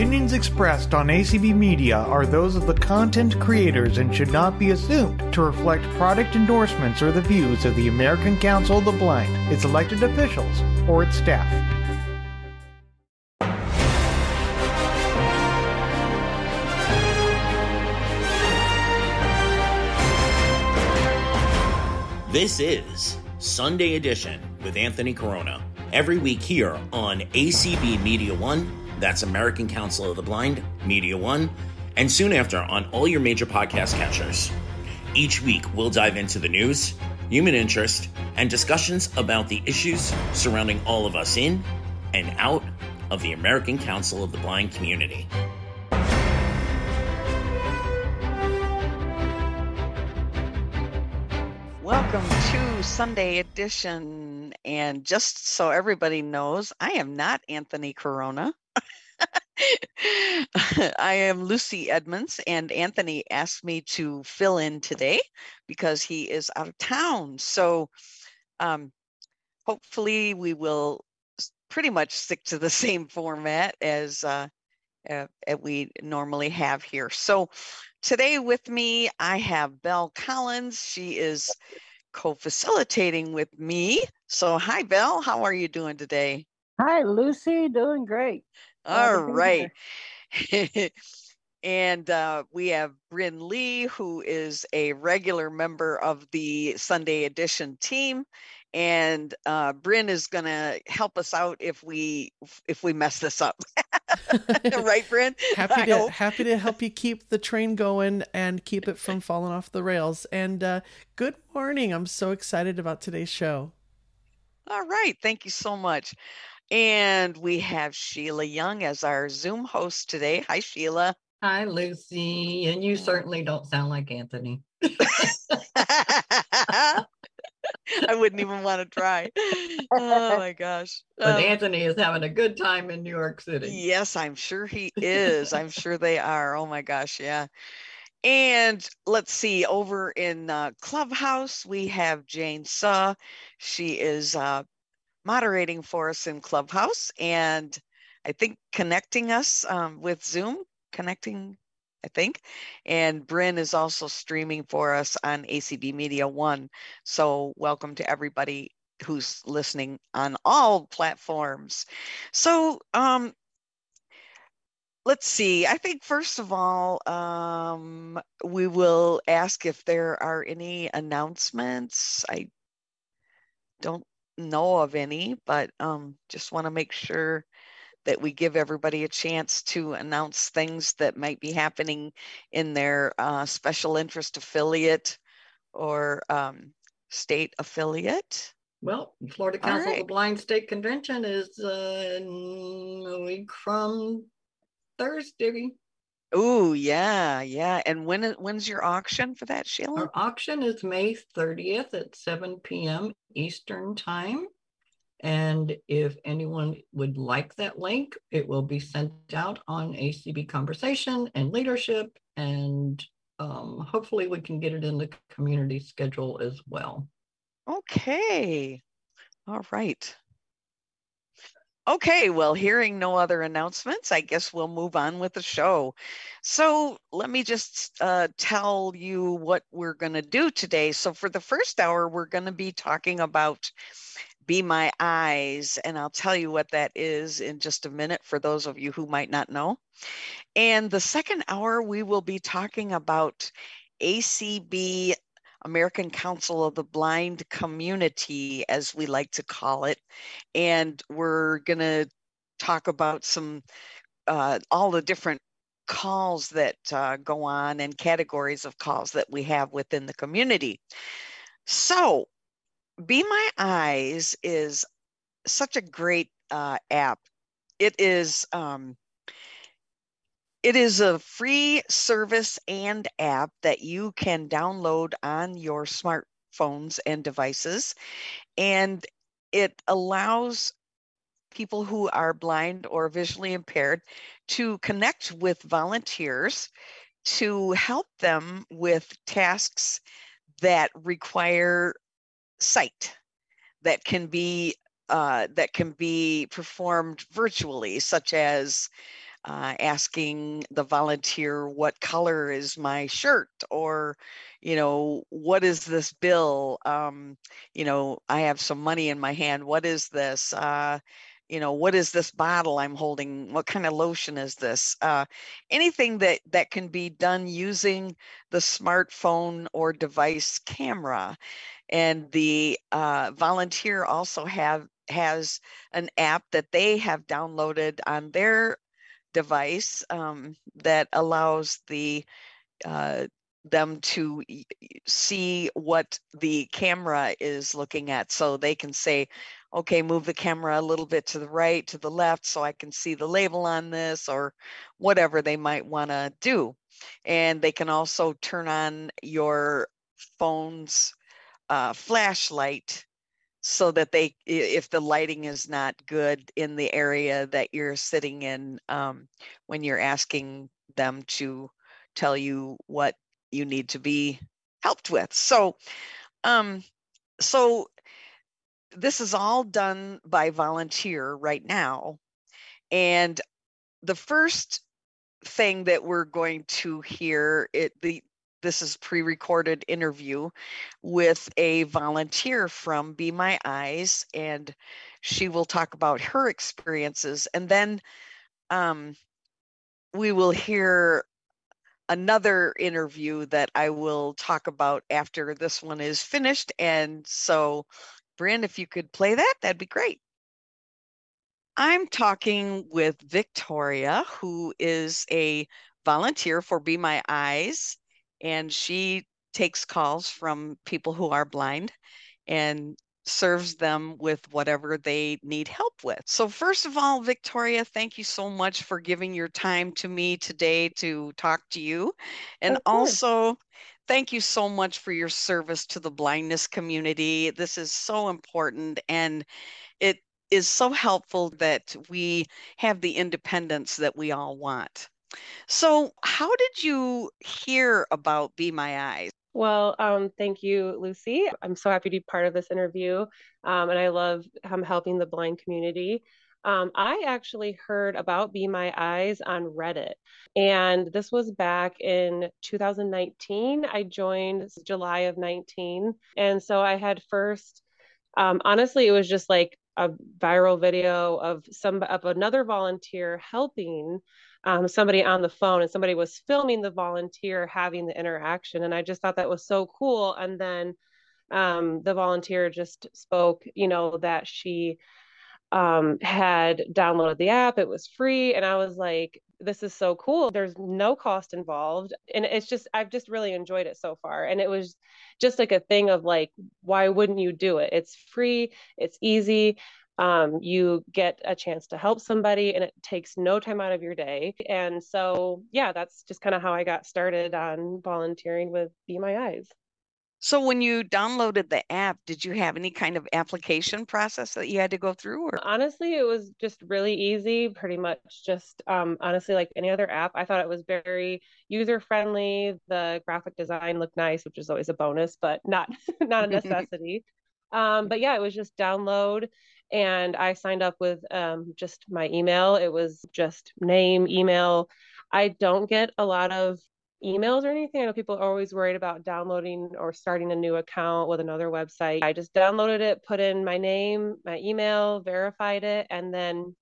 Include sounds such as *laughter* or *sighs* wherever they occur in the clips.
opinions expressed on ACB Media are those of the content creators and should not be assumed to reflect product endorsements or the views of the American Council of the Blind, its elected officials, or its staff. This is Sunday Edition with Anthony Corona. Every week here on ACB Media One, that's American Council of the Blind, Media One, and soon after on all your major podcast catchers. Each week, we'll dive into the news, human interest, and discussions about the issues surrounding all of us in and out of the American Council of the Blind community. Welcome to Sunday edition. And just so everybody knows, I am not Anthony Corona. *laughs* I am Lucy Edmonds, and Anthony asked me to fill in today because he is out of town. So um, hopefully, we will pretty much stick to the *laughs* same format as uh, uh, we normally have here. So today with me, I have Belle Collins. She is co-facilitating with me. So hi, Belle. How are you doing today? Hi, Lucy. Doing great. All right. *laughs* and uh, we have Bryn Lee, who is a regular member of the Sunday Edition team, and uh, Bryn is going to help us out if we if we mess this up. *laughs* *laughs* right, Bryn? happy to happy to help you keep the train going and keep it from falling off the rails. And uh, good morning. I'm so excited about today's show. All right, thank you so much. And we have Sheila Young as our Zoom host today. Hi, Sheila. Hi, Lucy. And you certainly don't sound like Anthony. *laughs* *laughs* I wouldn't even want to try. Oh my gosh. But um, Anthony is having a good time in New York City. Yes, I'm sure he is. I'm sure they are. Oh my gosh. Yeah. And let's see, over in uh, Clubhouse, we have Jane Suh. She is uh, moderating for us in Clubhouse and I think connecting us um, with Zoom, connecting I think. And Bryn is also streaming for us on ACB Media One. So, welcome to everybody who's listening on all platforms. So, um, let's see. I think, first of all, um, we will ask if there are any announcements. I don't know of any, but um, just want to make sure that we give everybody a chance to announce things that might be happening in their uh, special interest affiliate or um, state affiliate. Well, Florida Council right. of the Blind State Convention is uh, a week from Thursday. Oh yeah, yeah. And when when's your auction for that, Sheila? Our auction is May 30th at 7 p.m. Eastern time. And if anyone would like that link, it will be sent out on ACB Conversation and Leadership. And um, hopefully we can get it in the community schedule as well. Okay. All right. Okay, well, hearing no other announcements, I guess we'll move on with the show. So, let me just uh, tell you what we're going to do today. So, for the first hour, we're going to be talking about be My Eyes. And I'll tell you what that is in just a minute for those of you who might not know. And the second hour, we will be talking about ACB, American Council of the Blind Community, as we like to call it. And we're going to talk about some, uh, all the different calls that uh, go on and categories of calls that we have within the community. So, be My Eyes is such a great uh, app. It is um, it is a free service and app that you can download on your smartphones and devices, and it allows people who are blind or visually impaired to connect with volunteers to help them with tasks that require sight that can be uh, that can be performed virtually, such as uh, asking the volunteer what color is my shirt or you know what is this bill? Um, you know i have some money in my hand. What is this? Uh, you know what is this bottle i'm holding? What kind of lotion is this? Uh, anything that that can be done using the smartphone or device camera. And the uh, volunteer also have has an app that they have downloaded on their device um, that allows the uh, them to see what the camera is looking at. So they can say okay move the camera a little bit to the right to the left so i can see the label on this or whatever they might want to do. And they can also turn on your phone's uh, flashlight so that they if the lighting is not good in the area that you're sitting in um, when you're asking them to tell you what you need to be helped with. So um so this is all done by volunteer right now. And the first thing that we're going to hear it the this is pre-recorded interview with a volunteer from Be My Eyes, and she will talk about her experiences, and then um, we will hear another interview that I will talk about after this one is finished. And so, Bryn, if you could play that, that'd be great. I'm talking with Victoria, who is a volunteer for Be My Eyes and she takes calls from people who are blind and serves them with whatever they need help with. So, first of all, Victoria, thank you so much for giving your time to me today to talk to you. And also, thank you so much for your service to the blindness community. This is so important and it is so helpful that we have the independence that we all want. So, how did you hear about Be My Eyes? Well, um, thank you, Lucy. I'm so happy to be part of this interview, um, and I love um, helping the blind community. Um, I actually heard about Be My Eyes on Reddit, and this was back in 2019. I joined July of 19, and so I had first. Um, honestly, it was just like a viral video of some of another volunteer helping um, somebody on the phone and somebody was filming the volunteer having the interaction and i just thought that was so cool. And then um, the volunteer just spoke you know that she um, had downloaded the app it was free and i was like this is so cool. There's no cost involved. And it's just i've just really enjoyed it so far. And it was just like a thing of like why wouldn't you do it? It's free it's easy um, you get a chance to help somebody and it takes no time out of your day and so yeah that's just kind of how i got started on volunteering with be my eyes so when you downloaded the app, did you have any kind of application process that you had to go through? Or? Honestly, it was just really easy, pretty much just um, honestly like any other app. I thought it was very user friendly. The graphic design looked nice, which is always a bonus, but not *laughs* not a *laughs* necessity. um, but yeah, it was just download and I signed up with um, just my email. It was just name, email. I don't get a lot of emails or anything. I know people are always worried about downloading or starting a new account with another website. I just downloaded it, put in my name, my email, verified it, and then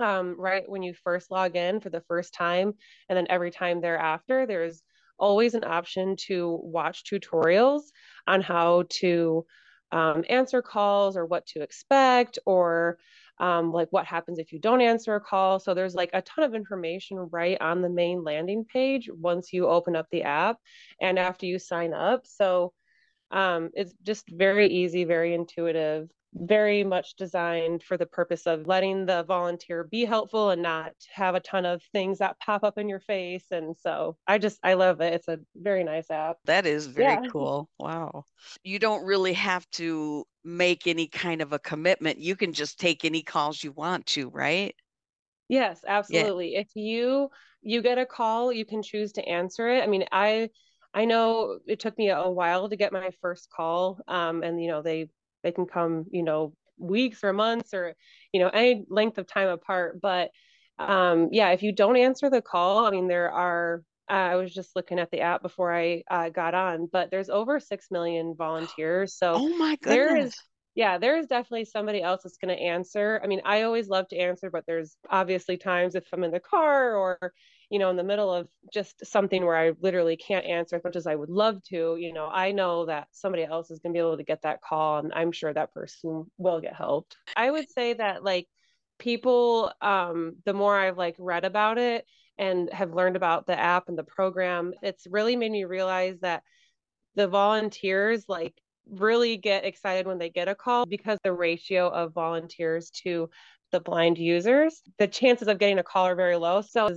um, right when you first log in for the first time, and then every time thereafter, there's always an option to watch tutorials on how to um, answer calls or what to expect or um, like what happens if you don't answer a call. So there's like a ton of information right on the main landing page once you open up the app and after you sign up. So um, it's just very easy, very intuitive very much designed for the purpose of letting the volunteer be helpful and not have a ton of things that pop up in your face. And so I just, I love it. It's a very nice app. That is very yeah. cool. Wow. You don't really have to make any kind of a commitment. You can just take any calls you want to, right? Yes, absolutely. Yeah. If you you get a call, you can choose to answer it. I mean, I I know it took me a while to get my first call um, and you know they they can come, you know, weeks or months or, you know, any length of time apart. But um, yeah, if you don't answer the call, I mean, there are, uh, I was just looking at the app before I uh, got on, but there's over 6 million volunteers. So Oh my there goodness. is, yeah, there is definitely somebody else that's going to answer. I mean, I always love to answer, but there's obviously times if I'm in the car or, you know, in the middle of just something where I literally can't answer as much as I would love to, you know, I know that somebody else is going to be able to get that call and I'm sure that person will get helped. I would say that like people um the more I've like read about it and have learned about the app and the program, it's really made me realize that the volunteers like really get excited when they get a call because the ratio of volunteers to the blind users, the chances of getting a call are very low. So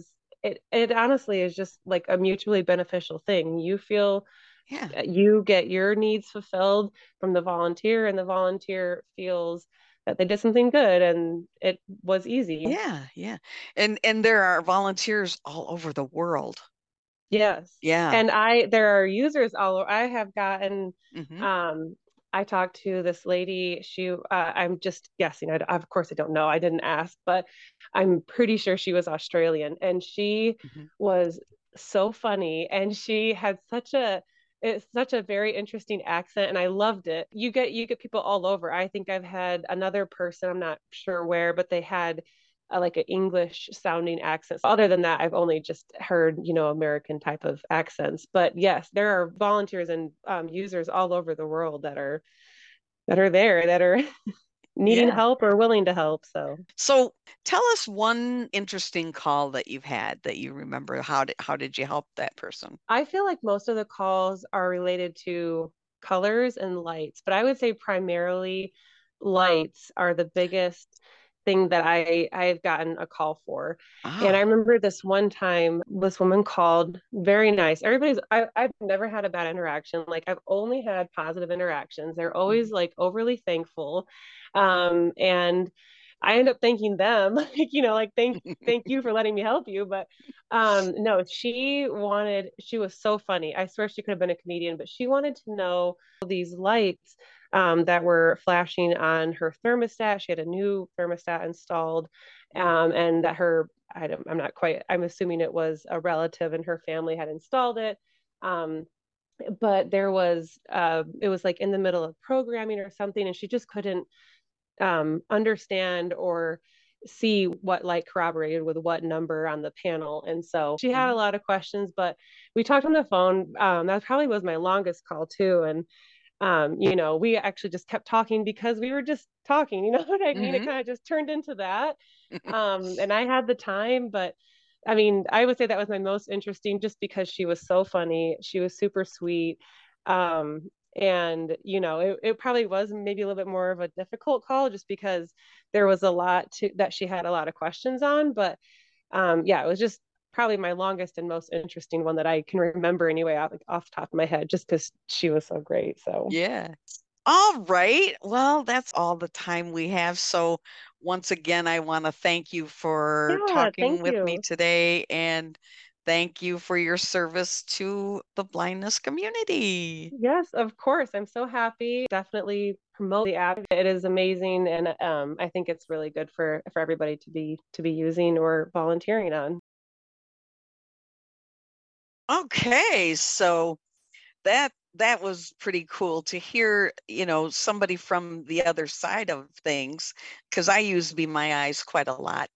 it it honestly is just like a mutually beneficial thing. You feel Yeah. you get your needs fulfilled from the volunteer and the volunteer feels that they did something good and it was easy. Yeah, yeah. And and there are volunteers all over the world. Yes. Yeah. And I there are users all over. I have gotten Mhm. um I talked to this lady. She uh, I'm just guessing. I, of course I don't know. I didn't ask, but I'm pretty sure she was Australian and she Mhm. was so funny and she had such a it's such a very interesting accent and I loved it. You get you get people all over. I think I've had another person, I'm not sure where, but they had like an English sounding accent. Other than that, I've only just heard, you know, American type of accents. But yes, there are volunteers and um, users all over the world that are that are there that are *laughs* needing Yeah. help or willing to help. So So tell us one interesting call that you've had that you remember. How did how did you help that person? I feel like most of the calls are related to colors and lights, but I would say primarily lights are the biggest thing that I I've gotten a call for. And I Ah, remember this one time this woman called, very nice. Everybody's I, I've never had a bad interaction. Like I've only had positive interactions. They're always like overly thankful. Um, and I end up thanking them, *laughs* like, you know, like thank *laughs* thank you for letting me help you. But um, no, she wanted, she was so funny. I swear she could have been a comedian, but she wanted to know these lights um, that were flashing on her thermostat. She had a new thermostat installed, um, and that her, I don't, I'm not quite, I'm assuming it was a relative and her family had installed it. Um, but there was, uh, it was like in the middle of programming or something, and she just couldn't um, understand or see what light corroborated with what number on the panel. And so she had a lot of questions, but we talked on the phone. Um, that probably was my longest call too. And um, you know, we actually just kept talking because we were just talking, you know *laughs* what I mean? It Mhm. kind of just turned into that. Um, and I had the time, but I mean, I would say that was my most interesting just because she was so funny. She was super sweet. Um, and you know, it, it probably was maybe a little bit more of a difficult call just because there was a lot to that she had a lot of questions on. But um, yeah, it was just probably my longest and most interesting one that I can remember anyway off, off the top of my head, just because she was so great. So yeah. All right. Well, that's all the time we have. So once again, I want to thank you for yeah, talking with me today and thank you for your service to the blindness community. Yes, of course. I'm so happy. Definitely promote the app. It is amazing, and um, I think it's really good for for everybody to be to be using or volunteering on. Okay, so that that was pretty cool to hear, you know, somebody from the other side of things, because I use Be My Eyes quite a lot.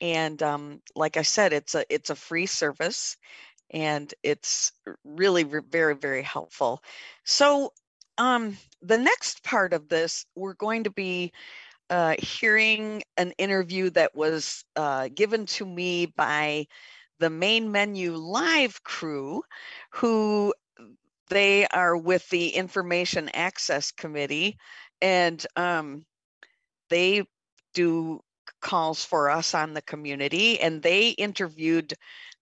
And um, like I said, it's a it's a free service and it's really re- very, very helpful. So um, the next part of this, we're going to be uh, hearing an interview that was uh, given to me by the main menu live crew who they are with the information access committee. And um, they do calls for us on the community and they interviewed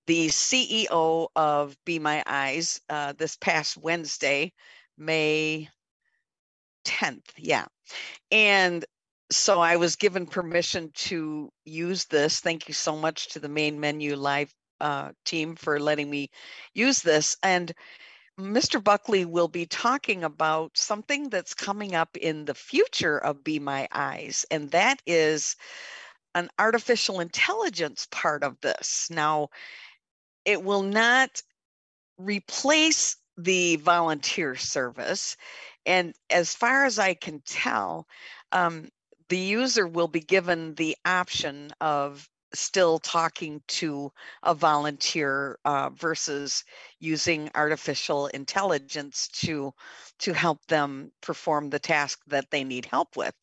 the ceo of be my eyes uh, this past wednesday may 10th yeah. And so i was given permission to use this. Thank you so much to the main menu live uh, team for letting me use this and Mr. Buckley will be talking about something that's coming up in the future of Be My Eyes, and that is an artificial intelligence part of this. Now, it will not replace the volunteer service. And as far as I can tell, um, the user will be given the option of still talking to a volunteer uh, versus using artificial intelligence to to help them perform the task that they need help with.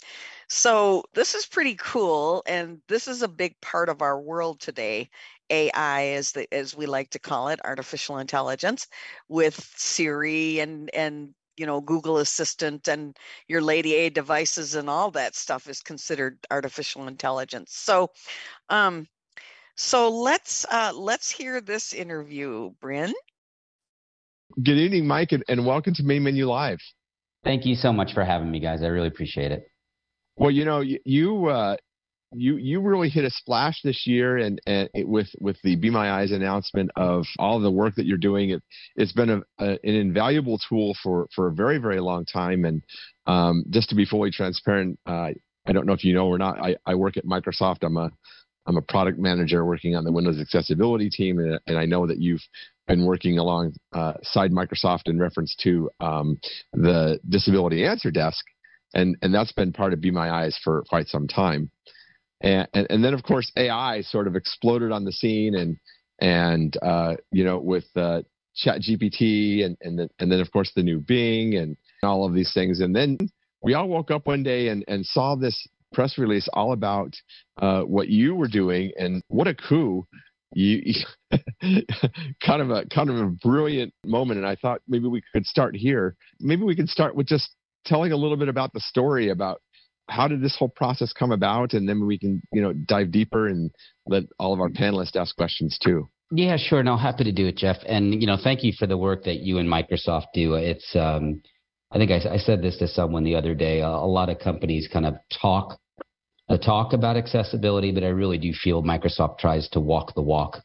So this is pretty cool and this is a big part of our world today ai as the as we like to call it artificial intelligence with siri and and you know google assistant and your lady a devices and all that stuff is considered artificial intelligence. So um so let's uh let's hear this interview bryn. Good evening mike and, and welcome to main menu live. Thank you so much for having me guys. I really appreciate it. Well you know you, you uh you you really hit a splash this year and, and it, with with the be my eyes announcement of all the work that you're doing it it's been a, a, an invaluable tool for for a very very long time. And um, just to be fully transparent uh, i don't know if you know or not I, I work at microsoft. I'm a i'm a product manager working on the windows accessibility team and, and i know that you've been working alongside uh, microsoft in reference to um, the disability answer desk. And and that's been part of be my eyes for quite some time and, and, and then of course AI sort of exploded on the scene and and uh, you know with uh, Chat GPT and and, and then of course the new Bing and all of these things. And then we all woke up one day and, and saw this press release all about uh, what you were doing. And what a coup. You *laughs* kind of a kind of a brilliant moment. And i thought maybe we could start here. Maybe we could start with just telling a little bit about the story about how did this whole process come about? And then we can, you know, dive deeper and let all of our panelists ask questions too. Yeah, sure. No, happy to do it, Jeff. And you know, thank you for the work that you and Microsoft do. It's, um, I think I, I said this to someone the other day. A, a lot of companies kind of talk, uh, talk about accessibility, but I really do feel Microsoft tries to walk the walk,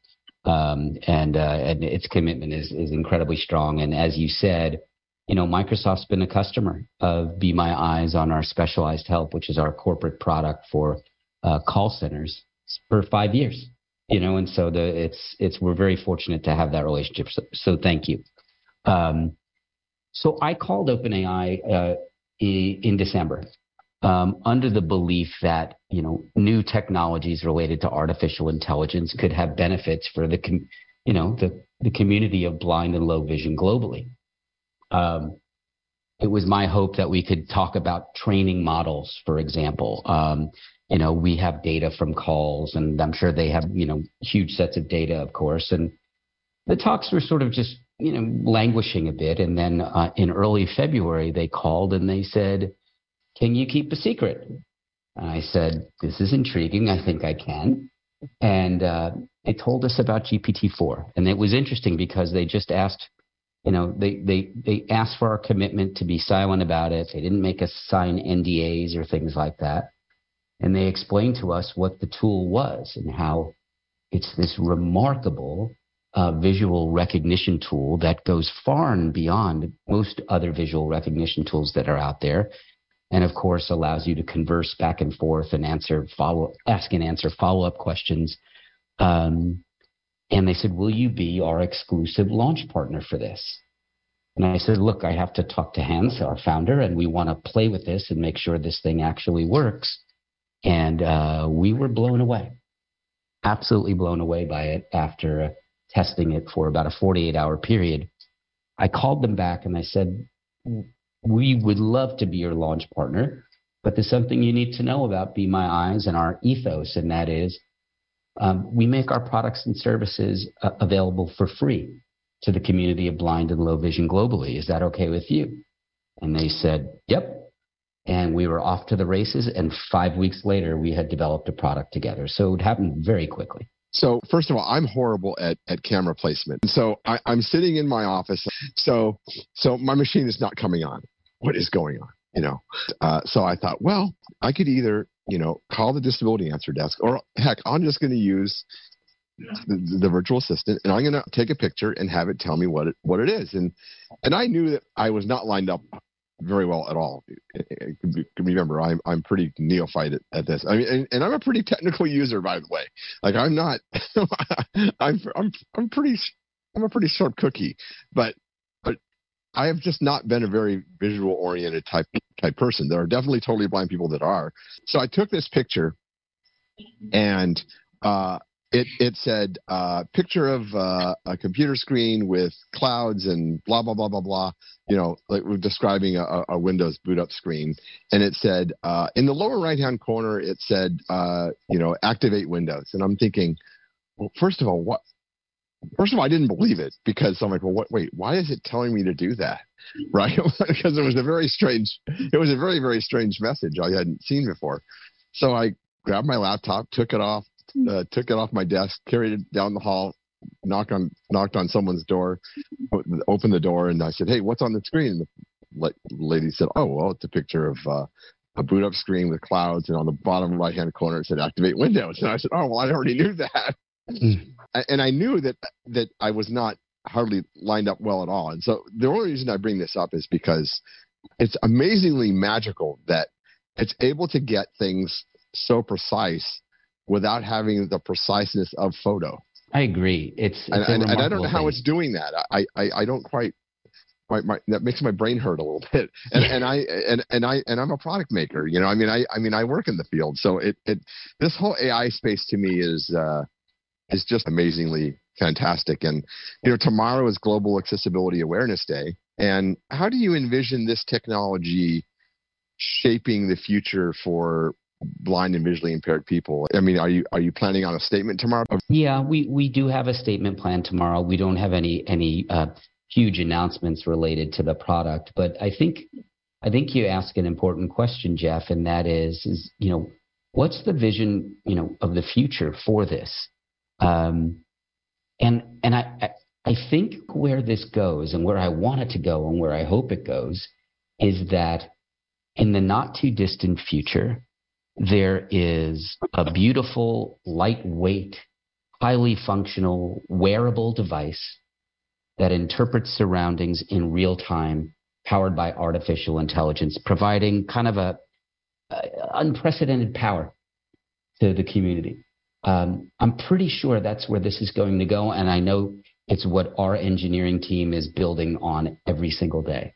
um, and uh, and its commitment is is incredibly strong. And as you said, you know, Microsoft's been a customer of Be My Eyes on our specialized help, which is our corporate product for uh, call centers for five years. You know, and so the it's it's we're very fortunate to have that relationship. So, so thank you. Um, so I called OpenAI uh, in December um, under the belief that you know new technologies related to artificial intelligence could have benefits for the com- you know the the community of blind and low vision globally. Um, it was my hope that we could talk about training models, for example. Um, you know, we have data from calls, and I'm sure they have, you know, huge sets of data, of course. And the talks were sort of just, you know, languishing a bit. And then uh, in early February, they called and they said, Can you keep a secret? And I said, This is intriguing. I think I can. And uh, they told us about GPT 4. And it was interesting because they just asked you know, they, they, they asked for our commitment to be silent about it. They didn't make us sign NDAs or things like that. And they explained to us what the tool was and how it's this remarkable uh, visual recognition tool that goes far and beyond most other visual recognition tools that are out there. And of course, allows you to converse back and forth and answer follow, ask and answer follow up questions. Um, and they said, Will you be our exclusive launch partner for this? And I said, Look, I have to talk to Hans, our founder, and we want to play with this and make sure this thing actually works. And uh, we were blown away, absolutely blown away by it after testing it for about a 48 hour period. I called them back and I said, We would love to be your launch partner, but there's something you need to know about Be My Eyes and our ethos, and that is um, we make our products and services uh, available for free to the community of blind and low vision globally. Is that okay with you? And they said, yep. And we were off to the races. And five weeks later, we had developed a product together. So it happened very quickly. So first of all, I'm horrible at, at camera placement. So I, I'm sitting in my office. So so my machine is not coming on. What is going on? You know. Uh, so I thought, well, I could either you know, call the disability answer desk, or heck, I'm just going to use the, the, virtual assistant, and I'm going to take a picture and have it tell me what it what it is. And and I knew that I was not lined up very well at all. Remember, I'm I'm pretty neophyte at, at this. I mean, and, and, I'm a pretty technical user, by the way. Like I'm not. *laughs* I'm I'm I'm pretty. I'm a pretty sharp cookie, but but I have just not been a very visual oriented type type person. There are definitely totally blind people that are. So I took this picture, and uh, it it said uh, picture of uh, a computer screen with clouds and blah blah blah blah blah. You know, like we're describing a, a Windows boot up screen, and it said uh, in the lower right hand corner it said uh, you know activate Windows, and I'm thinking, well, first of all, what? First of all, I didn't believe it because I'm like, well, what? Wait, why is it telling me to do that? *laughs* Right? *laughs* because it was a very strange, it was a very very strange message I hadn't seen before. So I grabbed my laptop, took it off, uh, took it off my desk, carried it down the hall, knocked on knocked on someone's door, opened the door, and I said, "Hey, what's on the screen?" And the lady said, "Oh, well, it's a picture of." Uh, a boot up screen with clouds, and on the bottom right hand corner it said activate Windows. And I said, "Oh, well, I already knew that,". And I knew that that I was not hardly lined up well at all. And so the only reason I bring this up is because it's amazingly magical that it's able to get things so precise without having the preciseness of photo. I agree. It's, it's and, and, and, I don't know how it's doing that. I, I, I don't quite. My, my, that makes my brain hurt a little *laughs* bit. And, and I and, and I and I'm a product maker. You know, I mean, I I mean, I work in the field, so it it this whole AI space to me is uh, is just amazingly fantastic. And you know, tomorrow is Global Accessibility Awareness Day. And how do you envision this technology shaping the future for blind and visually impaired people. I mean, are you are you planning on a statement tomorrow? Yeah, we we do have a statement plan tomorrow. We don't have any any uh, huge announcements related to the product, but I think I think you ask an important question, Jeff, and that is is you know what's the vision you know of the future for this, um, and and I. I think where this goes and where I want it to go and where I hope it goes is that in the not too distant future, there is a beautiful, lightweight, highly functional, wearable device that interprets surroundings in real time, powered by artificial intelligence, providing kind of a, a unprecedented power to the community. Um, I'm pretty sure that's where this is going to go, and I know it's what our engineering team is building on every single day.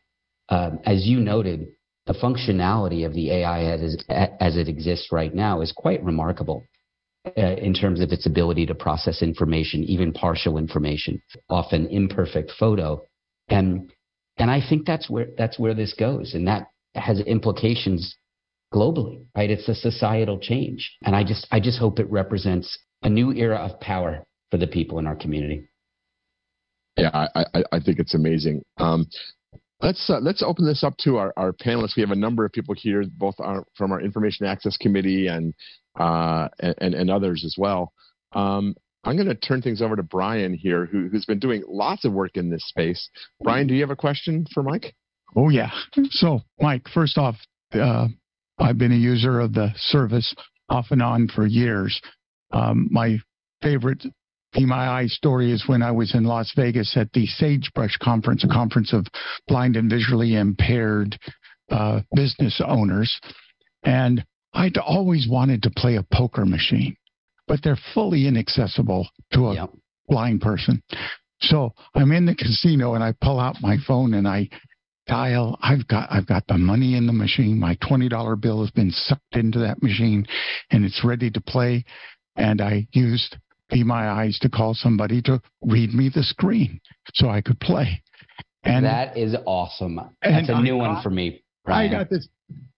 Um, as you noted, the functionality of the AI as, as it exists right now is quite remarkable uh, in terms of its ability to process information, even partial information, often imperfect photo. And, and I think that's where, that's where this goes. And that has implications globally, right? It's a societal change. And I just, I just hope it represents a new era of power for the people in our community. Yeah, I, I, I think it's amazing. Um, Let's uh, let's open this up to our, our panelists. We have a number of people here, both our, from our Information Access Committee and uh, and, and others as well. Um, I'm going to turn things over to Brian here, who, who's been doing lots of work in this space. Brian, do you have a question for Mike? Oh yeah. So, Mike, first off, uh, I've been a user of the service off and on for years. Um, my favorite Eye story is when I was in Las Vegas at the Sagebrush Conference, a conference of blind and visually impaired uh, business owners. And I'd always wanted to play a poker machine, but they're fully inaccessible to a yep. blind person. So I'm in the casino and I pull out my phone and I dial I've got I've got the money in the machine. My $20 bill has been sucked into that machine and it's ready to play and I used be my eyes to call somebody to read me the screen so I could play. And that is awesome. That's a new got, one for me. Brian. I got this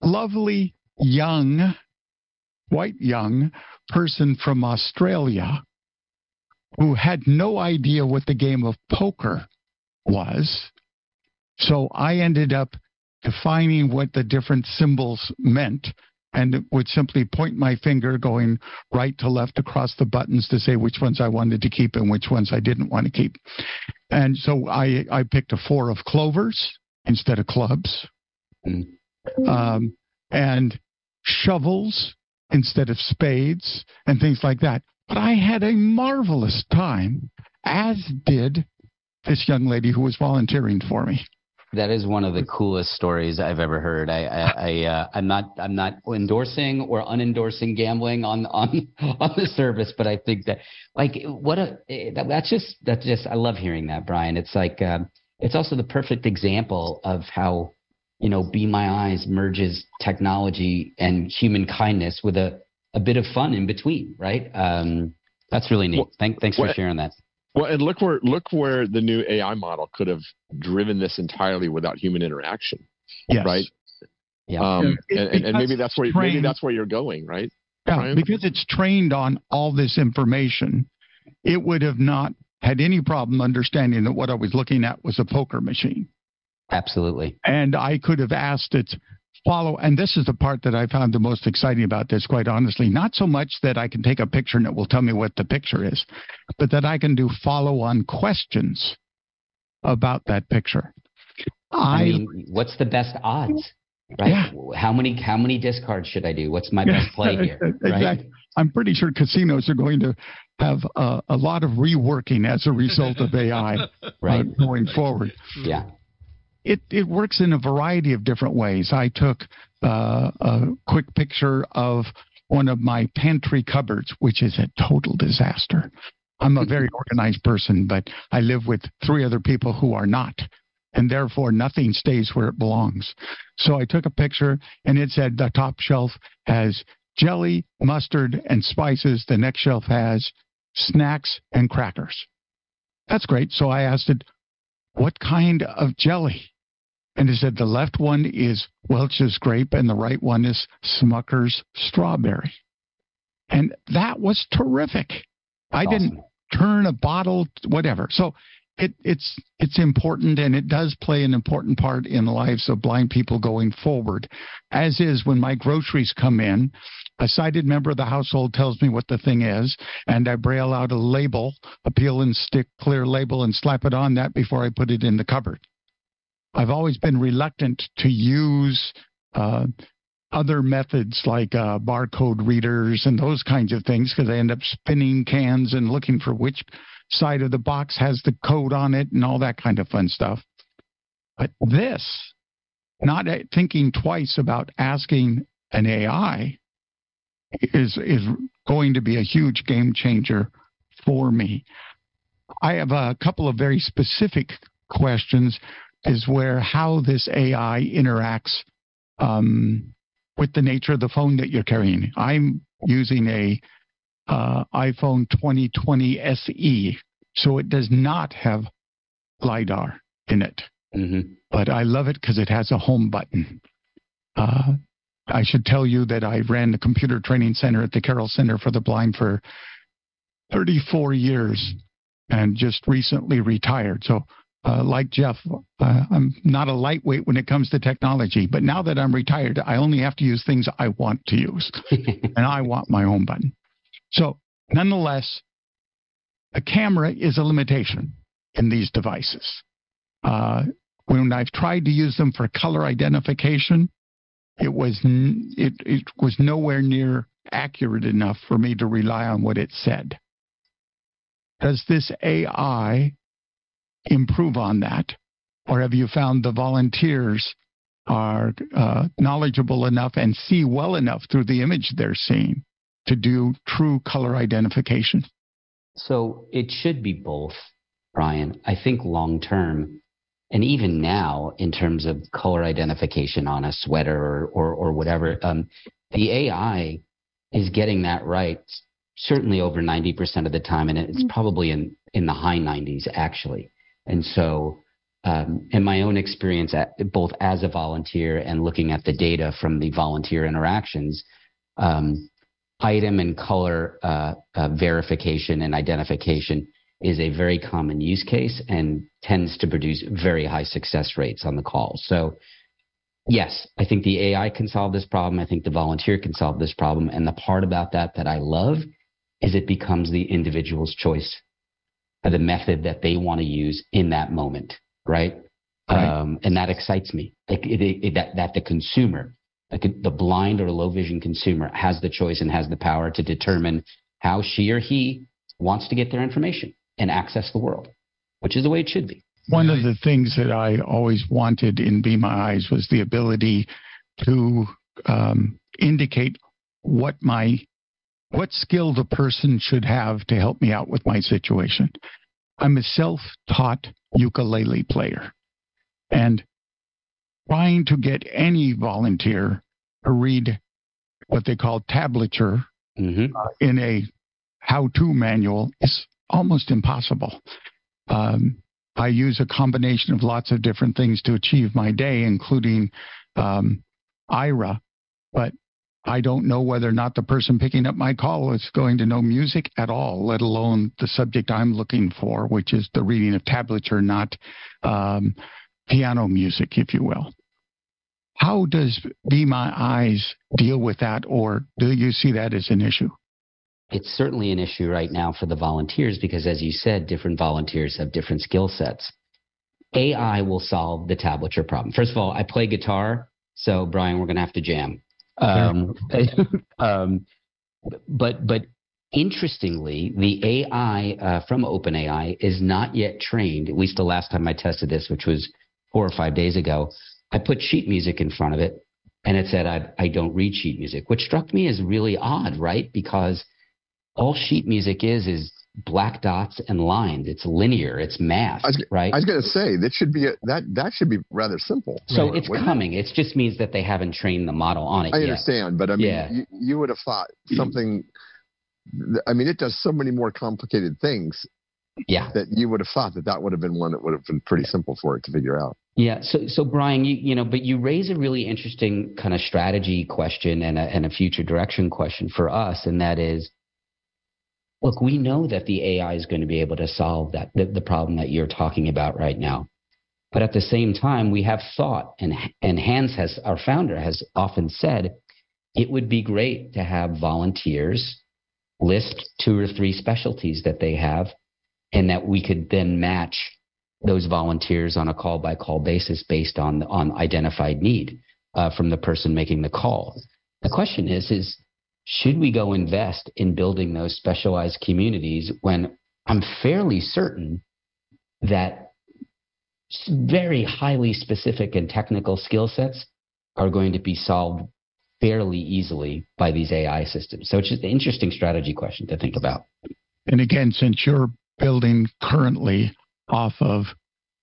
lovely young, white young person from Australia who had no idea what the game of poker was. So I ended up defining what the different symbols meant and would simply point my finger going right to left across the buttons to say which ones I wanted to keep and which ones I didn't want to keep. And so I, I picked a four of clovers instead of clubs, mm. um, and shovels instead of spades, and things like that. But I had a marvelous time, as did this young lady who was volunteering for me. That is one of the coolest stories I've ever heard. I, I, I uh, I'm not I'm not endorsing or unendorsing gambling on on *laughs* on the service, but I think that like what a eh, that, that's just that's just I love hearing that, Brian. It's like uh, it's also the perfect example of how you know Be My Eyes merges technology and human kindness with a a bit of fun in between, right? Um, that's really neat. Well, Thank, thanks for sharing that. Well, and look where look where the new AI model could have driven this entirely without human interaction. Yes. Right. Yeah. Um, and, and, maybe that's where trained, maybe that's where you're going, right? Yeah, Brian? because it's trained on all this information, it would have not had any problem understanding that what I was looking at was a poker machine. Absolutely. And I could have asked it follow and this is the part that i found the most exciting about this quite honestly. Not so much that i can take a picture and it will tell me what the picture is but that i can do follow on questions about that picture. I, I mean what's the best odds right? Yeah. how many how many discards should i do? What's my best play *laughs* here right? exactly. I'm pretty sure casinos are going to have a, a lot of reworking as a result of ai *laughs* right. uh, going forward. Yeah it, it works in a variety of different ways. I took uh, a quick picture of one of my pantry cupboards, which is a total disaster. I'm a very *laughs* organized person, but I live with three other people who are not. And therefore, nothing stays where it belongs. So I took a picture and it said the top shelf has jelly, mustard, and spices. The next shelf has snacks and crackers. That's great. So I asked it, what kind of jelly? And he said the left one is Welch's grape and the right one is Smucker's strawberry. And that was terrific. I awesome. didn't turn a bottle, whatever. So it, it's it's important and it does play an important part in the lives of blind people going forward. As is when my groceries come in, a sighted member of the household tells me what the thing is, and I braille out a label, a peel and stick clear label, and slap it on that before I put it in the cupboard. I've always been reluctant to use uh, other methods like uh, barcode readers and those kinds of things because I end up spinning cans and looking for which side of the box has the code on it and all that kind of fun stuff. But this, not thinking twice about asking an AI, is is going to be a huge game changer for me. I have a couple of very specific questions is where how this AI interacts um, with the nature of the phone that you're carrying. I'm using a uh, iPhone 2020 SE, so it does not have lidar in it. Mm-hmm. But I love it because it has a home button. Uh, I should tell you that I ran the computer training center at the Carroll Center for the Blind for 34 years and just recently retired. So uh, like Jeff, uh, I'm not a lightweight when it comes to technology, but now that I'm retired, I only have to use things I want to use, *laughs* and I want my own button. So, nonetheless, a camera is a limitation in these devices. Uh, when I've tried to use them for color identification, it was n- it, it was nowhere near accurate enough for me to rely on what it said. Does this AI improve on that? Or have you found the volunteers are uh, knowledgeable enough and see well enough through the image they're seeing to do true color identification? So it should be both, Brian. I think long term, and even now, in terms of color identification on a sweater or, or, or whatever, um, the AI is getting that right certainly over 90% of the time. And it's mm. probably in, in the high 90s, actually. And so, um, in my own experience, at, both as a volunteer and looking at the data from the volunteer interactions, um, item and color uh, uh, verification and identification is a very common use case and tends to produce very high success rates on the call. So, yes, I think the AI can solve this problem. I think the volunteer can solve this problem. And the part about that that I love is it becomes the individual's choice the method that they want to use in that moment, right? right. Um, and that excites me. Like it, it, that that the consumer, like the blind or low vision consumer, has the choice and has the power to determine how she or he wants to get their information and access the world, which is the way it should be. one of the things that I always wanted in Be My Eyes was the ability to um, indicate what my what skill the person should have to help me out with my situation. I'm a self-taught ukulele player, and trying to get any volunteer to read what they call tablature mm-hmm. uh, in a how-to manual is almost impossible. Um, I use a combination of lots of different things to achieve my day, including um, Aira, but I don't know whether or not the person picking up my call is going to know music at all, let alone the subject I'm looking for, which is the reading of tablature, not um, piano music, if you will. How does Be My Eyes deal with that, or do you see that as an issue? it's certainly an issue right now for the volunteers because, as you said, different volunteers have different skill sets. AI will solve the tablature problem. First of all, I play guitar, so Brian, we're going to have to jam. Um, *laughs* um, but but interestingly, the AI uh, from OpenAI is not yet trained. At least the last time I tested this, which was four or five days ago, I put sheet music in front of it, and it said I, I don't read sheet music, which struck me as really odd, right? Because all sheet music is is black dots and lines. It's linear. It's math, I was, right? I was going to say that should be a, that that should be rather simple. So it's coming. It? it? just means that they haven't trained the model on it. Yet. I yet. understand, but I mean, yeah. you, you would have thought something. I mean, it does so many more complicated things. Yeah. That you would have thought that that would have been one that would have been pretty simple for it to figure out. Yeah. So, so Brian, you, you know, but you raise a really interesting kind of strategy question and a, and a future direction question for us. And that is, look, we know that the AI is going to be able to solve that the, the, problem that you're talking about right now. But at the same time, we have thought, and and Hans has our founder has often said, it would be great to have volunteers list two or three specialties that they have, and that we could then match those volunteers on a call by call basis based on on identified need uh, from the person making the call. The question is is should we go invest in building those specialized communities when I'm fairly certain that very highly specific and technical skill sets are going to be solved fairly easily by these AI systems. So it's just an interesting strategy question to think about. And again, since you're building currently off of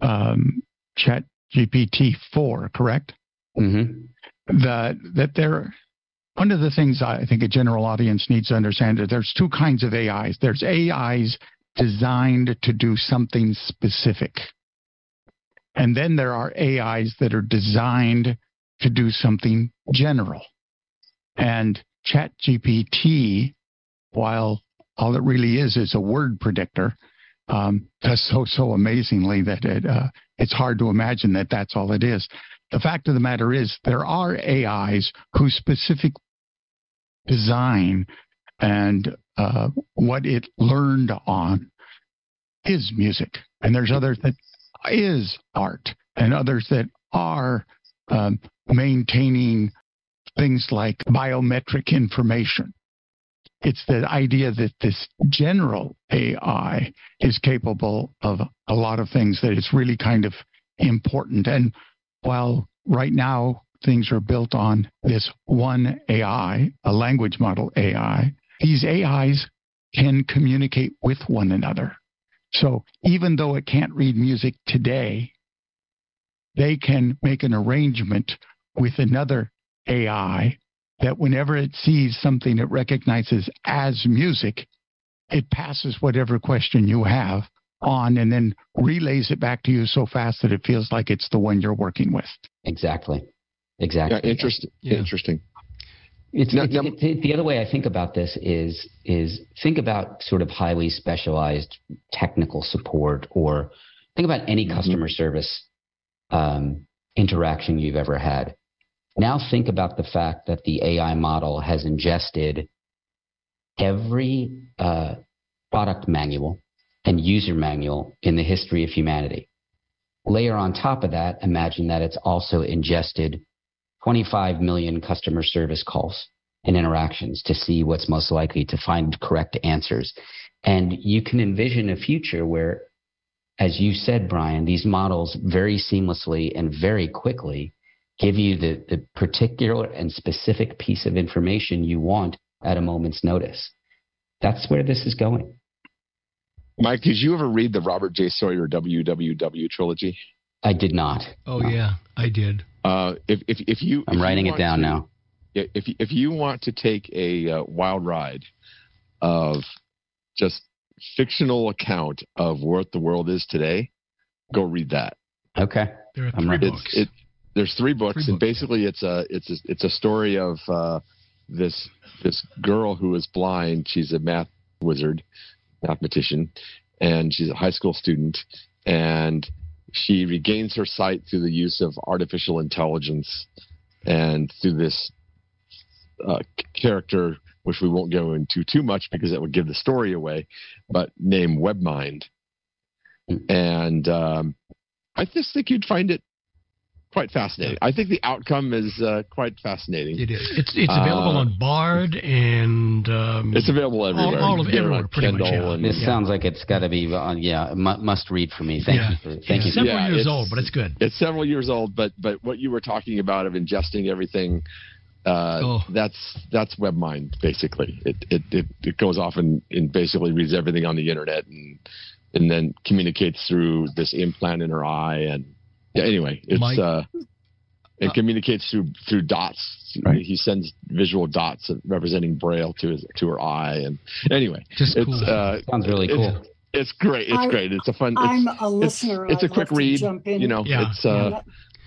um, Chat GPT 4, correct? Mm-hmm. That, that there one of the things I think a general audience needs to understand is there's two kinds of AIs. There's AIs designed to do something specific. And then there are AIs that are designed to do something general. And ChatGPT, while all it really is is a word predictor, um, does so so amazingly that it uh, it's hard to imagine that that's all it is. The fact of the matter is, there are AIs whose specific design and uh, what it learned on is music. And there's others that is art, and others that are um, maintaining things like biometric information. It's the idea that this general AI is capable of a lot of things that is really kind of important. And while right now things are built on this one AI, a language model AI. These AIs can communicate with one another. So even though it can't read music today, they can make an arrangement with another AI that whenever it sees something it recognizes as music, it passes whatever question you have on and then relays it back to you so fast that it feels like it's the one you're working with. Exactly. Exactly. Yeah, interesting. Yeah. Interesting. It's, now, it's, now, it's, the other way I think about this is is think about sort of highly specialized technical support, or think about any mm-hmm. customer service um, interaction you've ever had. Now think about the fact that the AI model has ingested every uh, product manual and user manual in the history of humanity. Layer on top of that, imagine that it's also ingested 25 million customer service calls and interactions to see what's most likely to find correct answers. And you can envision a future where as you said, Brian, these models very seamlessly and very quickly give you the, the particular and specific piece of information you want at a moment's notice. That's where this is going. Mike, did you ever read the Robert J. Sawyer WWW trilogy? I did not. Oh yeah, I did. Uh, if if if you, I'm if writing you it down to, now. If if you want to take a uh, wild ride of just fictional account of what the world is today, go read that. Okay. There are I'm three ready. books. It, there's three books, Three and books. basically it's a it's a, it's a story of uh, this this girl who is blind. She's a math wizard, mathematician, and she's a high school student, and she regains her sight through the use of artificial intelligence, and through this uh, character, which we won't go into too much because that would give the story away, but named Webmind, and um, I just think you'd find it quite fascinating. I think the outcome is uh, quite fascinating. It is. It's it's available Uh, on Bard and um, It's available everywhere. all of You can get it everywhere, on pretty much, yeah. and- This Yeah. sounds like it's got to be on. Yeah, mu- must read for me. Thank Yeah. you. For, thank it's you. several Yeah, years it's- old, but it's good. It's several years old, but but what you were talking about of ingesting everything, uh, Oh. that's that's WebMind basically. It it it, it goes off and, and basically reads everything on the internet and and then communicates through this implant in her eye and yeah, anyway, it's My- uh, it communicates through through dots. Right. He sends visual dots representing braille to his to her eye and anyway, Just it's cool. uh, Sounds really cool. It's great. It's I- great. It's a fun. It's, I'm a listener. It's, it's a I'd quick read. jump in. You know, Yeah. it's uh,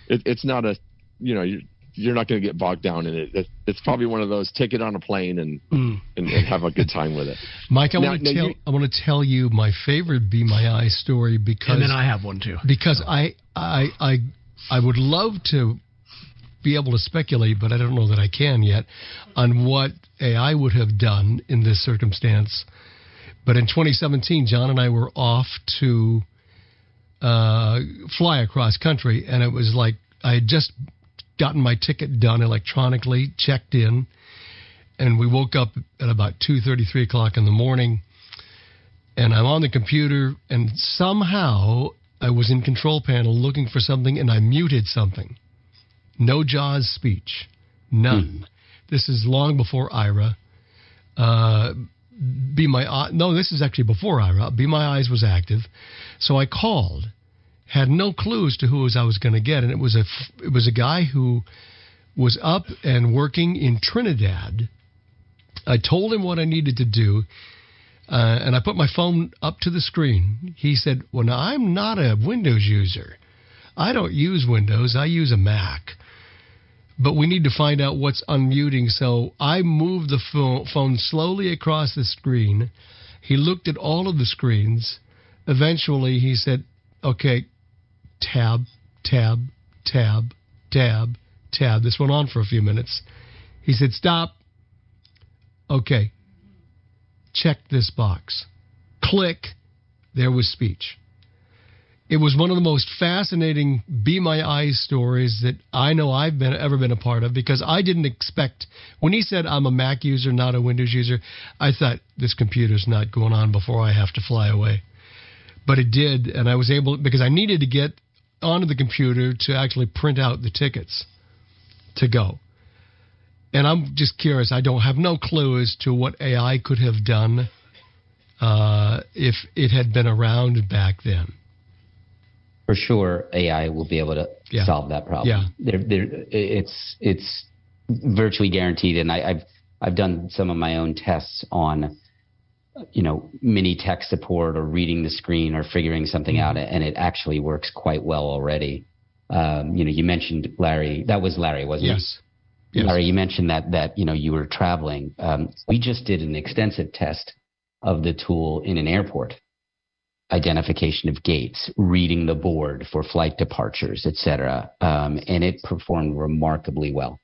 it, it's not a, you know, you're you're not going to get bogged down in it. it. It's probably one of those take it on a plane and Mm. and, and have a good time with it. *laughs* Mike, I want to tell you- I want to tell you my favorite Be My Eye story because and then I have one too. because I I I I would love to be able to speculate, but I don't know that I can yet on what AI would have done in this circumstance. But in 2017, John and I were off to uh, fly across country, and it was like I had just gotten my ticket done electronically, checked in, and we woke up at about two thirty, three o'clock in the morning, and I'm on the computer, and somehow I was in control panel looking for something, and I muted something. No JAWS speech, none. This is long before Aira. Uh, be my Eye- no, this is actually before Aira. Be My Eyes was active, so I called. Had no clue as to who was I was going to get, and it was a it was a guy who was up and working in Trinidad. I told him what I needed to do, uh, and I put my phone up to the screen. He said, "Well, now I'm not a Windows user. I don't use Windows. I use a Mac." But we need to find out what's unmuting. So I moved the phone slowly across the screen. He looked at all of the screens. Eventually, he said, "Okay, tab, tab, tab, tab, tab." This went on for a few minutes. He said, "Stop." Okay. Check this box. Click. There was speech. It was one of the most fascinating Be My Eyes stories that I know I've been ever been a part of because I didn't expect when he said I'm a Mac user, not a Windows user, I thought this computer's not going on before I have to fly away. But it did, and I was able because I needed to get onto the computer to actually print out the tickets to go. And I'm just curious. I don't have no clue as to what AI could have done uh, if it had been around back then. For sure, AI will be able to Yeah. solve that problem. Yeah. There, there, it's it's virtually guaranteed, and I, I've I've done some of my own tests on, you know, mini tech support or reading the screen or figuring something out, and it actually works quite well already. Um, you know, you mentioned Larry. That was Larry, wasn't it? Yes. Yes. Larry, you mentioned that that you know you were traveling. Um, we just did an extensive test of the tool in an airport. Identification of gates, reading the board for flight departures, etc., um, and it performed remarkably well.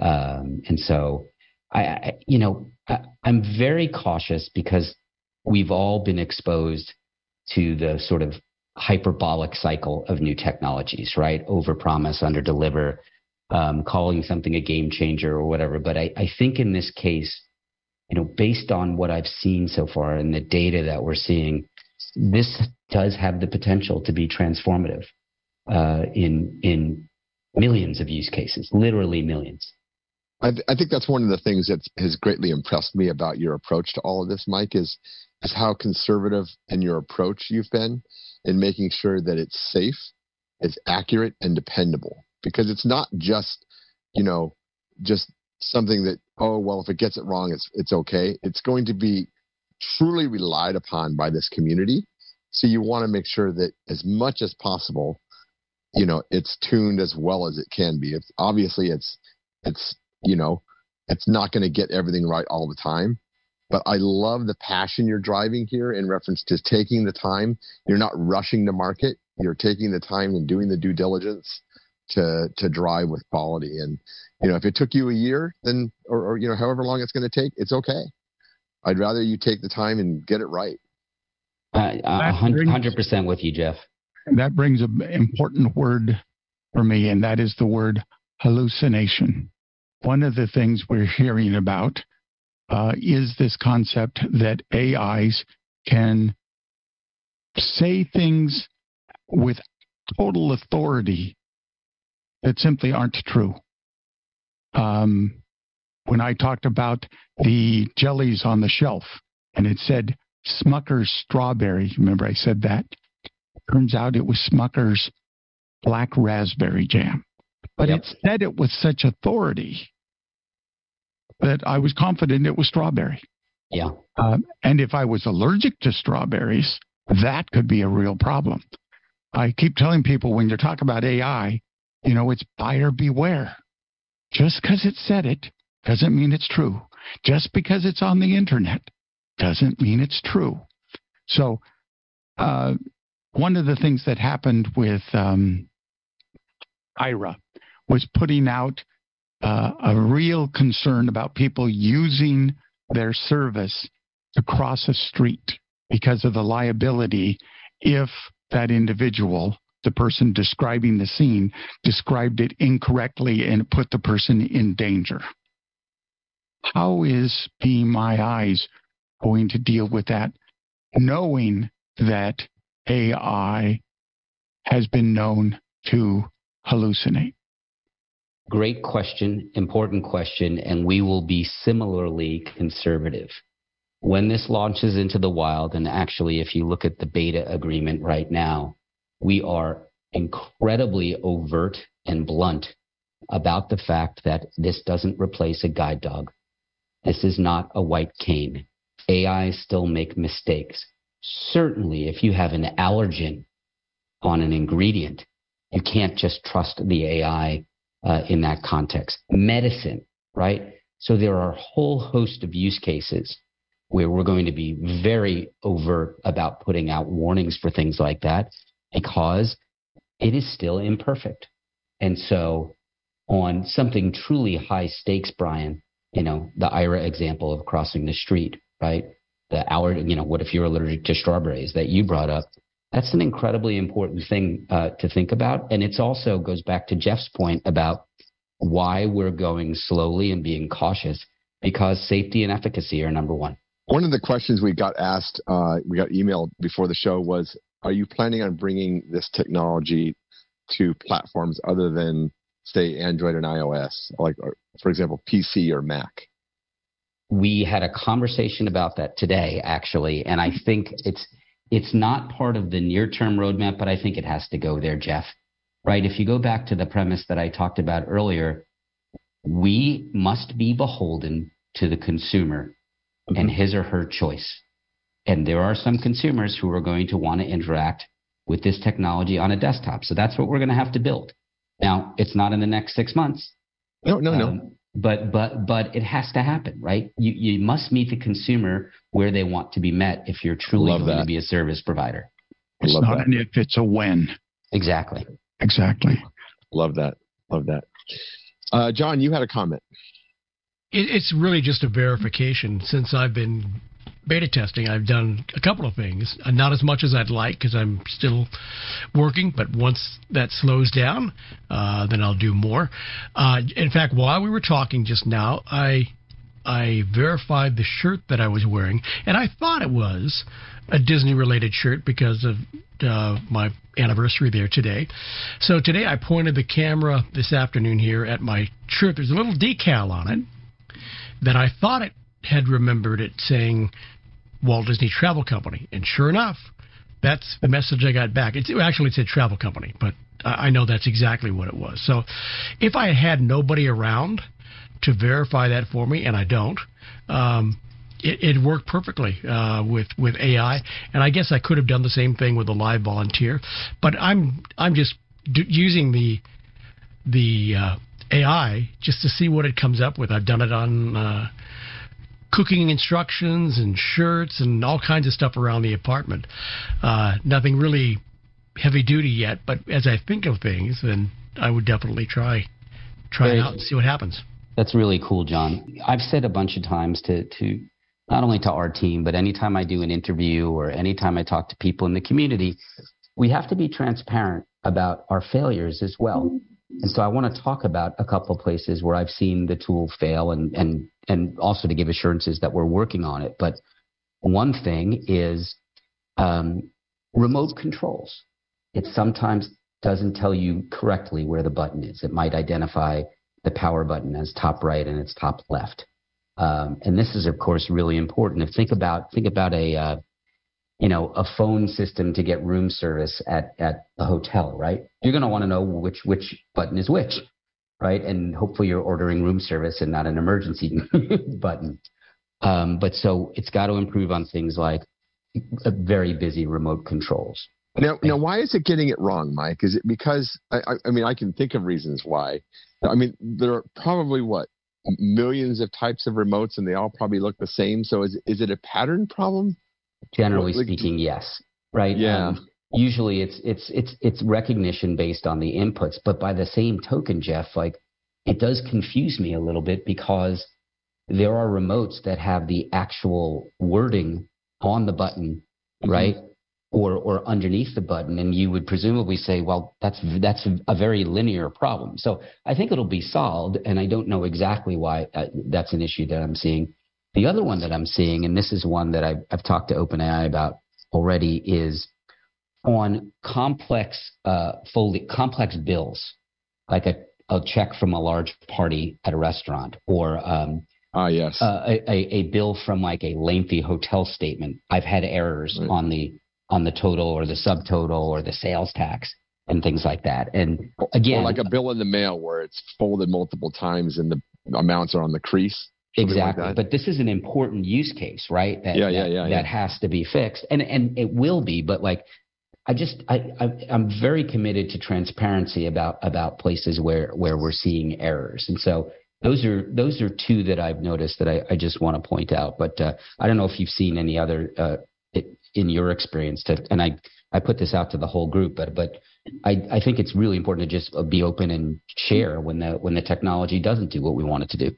Um, and so, I, I you know, I, I'm very cautious because we've all been exposed to the sort of hyperbolic cycle of new technologies, right? Overpromise, underdeliver, um, calling something a game changer or whatever. But I, I think in this case, you know, based on what I've seen so far and the data that we're seeing, this does have the potential to be transformative uh, in in millions of use cases, literally millions. I, th- I, think that's one of the things that has greatly impressed me about your approach to all of this, Mike, is is how conservative in your approach you've been in making sure that it's safe, it's accurate, and dependable. Because it's not just, you know, just something that oh well, if it gets it wrong, it's it's okay. It's going to be truly relied upon by this community. So you want to make sure that as much as possible, you know, it's tuned as well as it can be. It's obviously it's it's you know, it's not going to get everything right all the time. But I love the passion you're driving here in reference to taking the time. You're not rushing to market. You're taking the time and doing the due diligence to to drive with quality. And you know, if it took you a year, then or, or you know, however long it's going to take, it's okay. I'd rather you take the time and get it right. Uh, hundred percent with you, Jeff. That brings an important word for me, and that is the word hallucination. One of the things we're hearing about uh, is this concept that AIs can say things with total authority that simply aren't true. Um, when I talked about the jellies on the shelf and it said Smucker's strawberry, remember I said that? Turns out it was Smucker's black raspberry jam. But yep. it said it with such authority that I was confident it was strawberry. Yeah. Um, and if I was allergic to strawberries, that could be a real problem. I keep telling people when you're talking about AI, you know, it's buyer beware. Just because it said it doesn't mean it's true. Just because it's on the internet doesn't mean it's true. So, uh, one of the things that happened with um, Aira was putting out uh, a real concern about people using their service to cross a street because of the liability if that individual, the person describing the scene, described it incorrectly and put the person in danger. How is Eyes going to deal with that, knowing that AI has been known to hallucinate? Great question, important question, and we will be similarly conservative. When this launches into the wild, and actually, if you look at the beta agreement right now, we are incredibly overt and blunt about the fact that this doesn't replace a guide dog. This is not a white cane. AI still make mistakes. Certainly, if you have an allergen on an ingredient, you can't just trust the AI uh, in that context. Medicine, right? So there are a whole host of use cases where we're going to be very overt about putting out warnings for things like that because it is still imperfect. And so, on something truly high stakes, Brian, you know, the Aira example of crossing the street, right? The hour, you know, what if you're allergic to strawberries that you brought up? That's an incredibly important thing uh, to think about. And it also goes back to Jeff's point about why we're going slowly and being cautious because safety and efficacy are number one. One of the questions we got asked, uh, we got emailed before the show was Are you planning on bringing this technology to platforms other than, say, Android and iOS, like, for example, PC or Mac? We had a conversation about that today, actually, and I think it's it's not part of the near term roadmap, but I think it has to go there, Jeff. Right? If you go back to the premise that I talked about earlier, we must be beholden to the consumer mm-hmm. and his or her choice. And there are some consumers who are going to want to interact with this technology on a desktop. So that's what we're going to have to build. Now, it's not in the next six months. No, no, um, no but but but it has to happen, right? You you must meet the consumer where they want to be met if you're truly Love going that. to be a service provider. It's Love not that. an if, it's a when. Exactly. Exactly. Love that. Love that. Uh, John, you had a comment. It, it's really just a verification. Since I've been beta testing, I've done a couple of things. Uh, not as much as I'd like because I'm still working, but once that slows down, uh, then I'll do more. Uh, in fact, while we were talking just now, I I verified the shirt that I was wearing, and I thought it was a Disney related shirt because of uh, my anniversary there today. So today I pointed the camera this afternoon here at my shirt. There's a little decal on it that I thought it had remembered it saying Walt Disney Travel Company. And sure enough, that's the message I got back. It's, actually, it said travel company, but I know that's exactly what it was. So if I had had nobody around to verify that for me, and I don't, um, it, it, worked perfectly uh, with with AI. And I guess I could have done the same thing with a live volunteer, but I'm I'm just d- using the the uh, AI just to see what it comes up with. I've done it on uh, cooking instructions and shirts and all kinds of stuff around the apartment. Uh, nothing really heavy duty yet, but as I think of things, then I would definitely try try it out and see what happens. That's really cool, John. I've said a bunch of times to to not only to our team, but anytime I do an interview or anytime I talk to people in the community, we have to be transparent about our failures as well. And so I want to talk about a couple of places where I've seen the tool fail and and and also to give assurances that we're working on it. But one thing is um, remote controls. It sometimes doesn't tell you correctly where the button is. It might identify the power button as top right and it's top left. Um, and this is, of course, really important. If think about think about a uh, you know a phone system to get room service at at a hotel, right? You're going to want to know which which button is which right? And hopefully you're ordering room service and not an emergency *laughs* button. Um, but so it's got to improve on things like very busy remote controls. Now, now, why is it getting it wrong, Mike? Is it because I, I mean I can think of reasons why. I mean there are probably what millions of types of remotes, and they all probably look the same. So is is it a pattern problem? Generally like, speaking, yes. Right. Yeah. Um, usually it's it's it's it's recognition based on the inputs. But by the same token jeff like it does confuse me a little bit because there are remotes that have the actual wording on the button mm-hmm. right? Or or underneath the button. And you would presumably say well that's that's a very linear problem. So i think it'll be solved. And i don't know exactly why uh, that's an issue that i'm seeing. The other one that i'm seeing and this is one that i've, I've talked to openai about already is on complex uh, complex bills, like a, a check from a large party at a restaurant, or um, ah yes, uh, a, a bill from like a lengthy hotel statement. I've had errors right. on the on the total or the subtotal or the sales tax and things like that. And again, or like a bill in the mail where it's folded multiple times and the amounts are on the crease. Exactly. Like but this is an important use case, right? That, yeah, yeah, yeah, that, yeah. That has to be fixed. And and it will be, but like I just I, I am very committed to transparency about about places where where we're seeing errors, and so those are those are two that I've noticed that I, I just want to point out. But uh, I don't know if you've seen any other uh, in your experience. To, and I I put this out to the whole group, but but I I think it's really important to just be open and share when the when the technology doesn't do what we want it to do.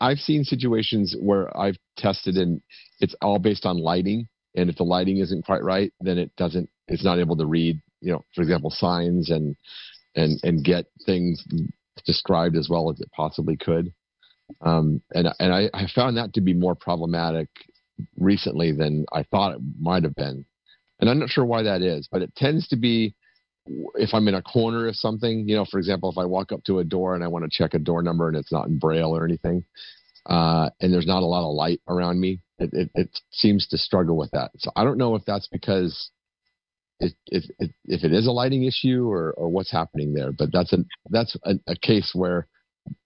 I've seen situations where I've tested and it's all based on lighting and if the lighting isn't quite right then it doesn't it's not able to read you know for example signs and and and get things described as well as it possibly could. Um, and and I, I found that to be more problematic recently than I thought it might have been. And I'm not sure why that is but it tends to be if I'm in a corner of something, you know, for example, if I walk up to a door and I want to check a door number and it's not in braille or anything, uh, and there's not a lot of light around me, it, it, it, seems to struggle with that. So I don't know if that's because it, if if it is a lighting issue or or what's happening there, but that's a that's a, a case where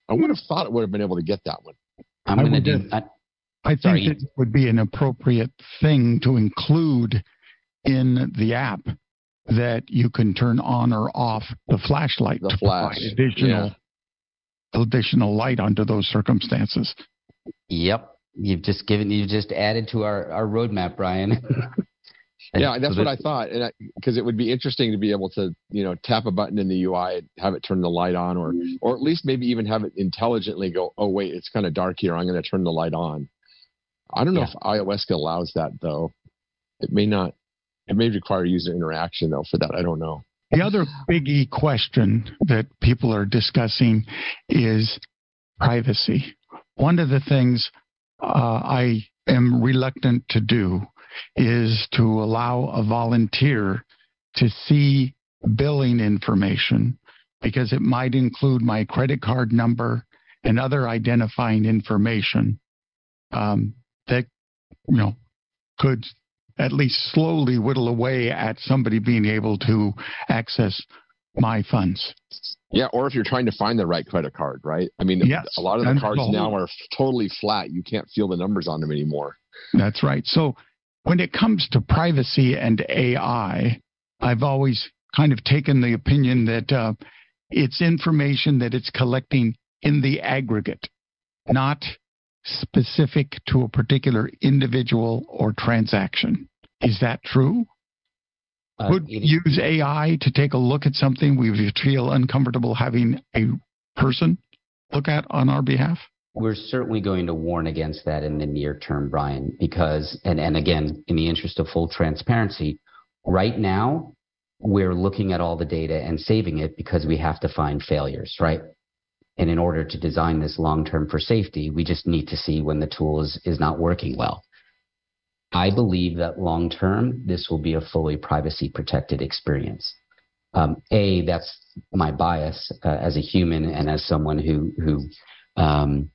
I would have thought it would have been able to get that one. I'm going to do. I, I think sorry. it would be an appropriate thing to include in the app that you can turn on or off the flashlight the to flash. provide additional yeah. additional light under those circumstances. Yep. You've just given you've just added to our our roadmap, Brian. *laughs* yeah, that's so what I thought, and because it would be interesting to be able to, you know, tap a button in the UI, and have it turn the light on, or or at least maybe even have it intelligently go, oh wait, it's kind of dark here, I'm going to turn the light on. I don't know yeah. if iOS allows that though. It may not. It may require user interaction though for that. I don't know. The other biggie question that people are discussing is privacy one of the things uh, I am reluctant to do is to allow a volunteer to see billing information because it might include my credit card number and other identifying information um, that you know could at least slowly whittle away at somebody being able to access my funds. Yeah, or if you're trying to find the right credit card, right? I mean, yes, a lot of the cards now are totally flat. You can't feel the numbers on them anymore. That's right. So when it comes to privacy and AI, I've always kind of taken the opinion that uh, it's information that it's collecting in the aggregate, not specific to a particular individual or transaction. Is that true? Uh, Would use AI to take a look at something we feel uncomfortable having a person look at on our behalf? We're certainly going to warn against that in the near term, Brian, because, and, and again, in the interest of full transparency, right now, we're looking at all the data and saving it because we have to find failures, right? And in order to design this long term for safety, we just need to see when the tool is, is not working well. I believe that long term, this will be a fully privacy protected experience. Um, a, that's my bias uh, as a human and as someone who who um,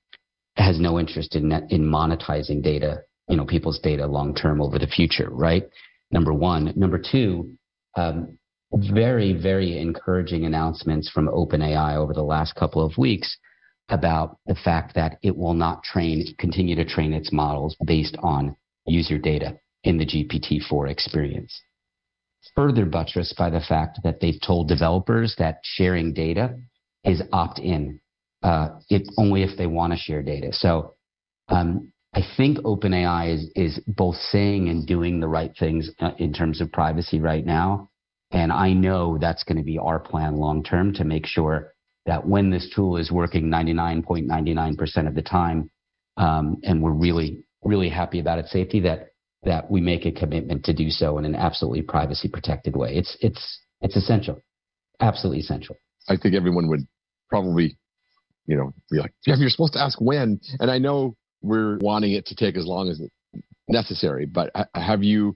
has no interest in in monetizing data, you know, people's data long term over the future, right? Number one. Number two, um, very very encouraging announcements from OpenAI over the last couple of weeks about the fact that it will not train continue to train its models based on user data in the GPT-4 experience. Further buttressed by the fact that they've told developers that sharing data is opt-in, uh, only if they want to share data. So um, I think OpenAI is is both saying and doing the right things uh, in terms of privacy right now, and I know that's going to be our plan long term to make sure that when this tool is working 99.99% of the time, um, and we're really really happy about its safety that that we make a commitment to do so in an absolutely privacy protected way. It's it's it's essential, absolutely essential. I think everyone would probably, you know, be like, yeah, you're supposed to ask when, and I know we're wanting it to take as long as necessary, but have you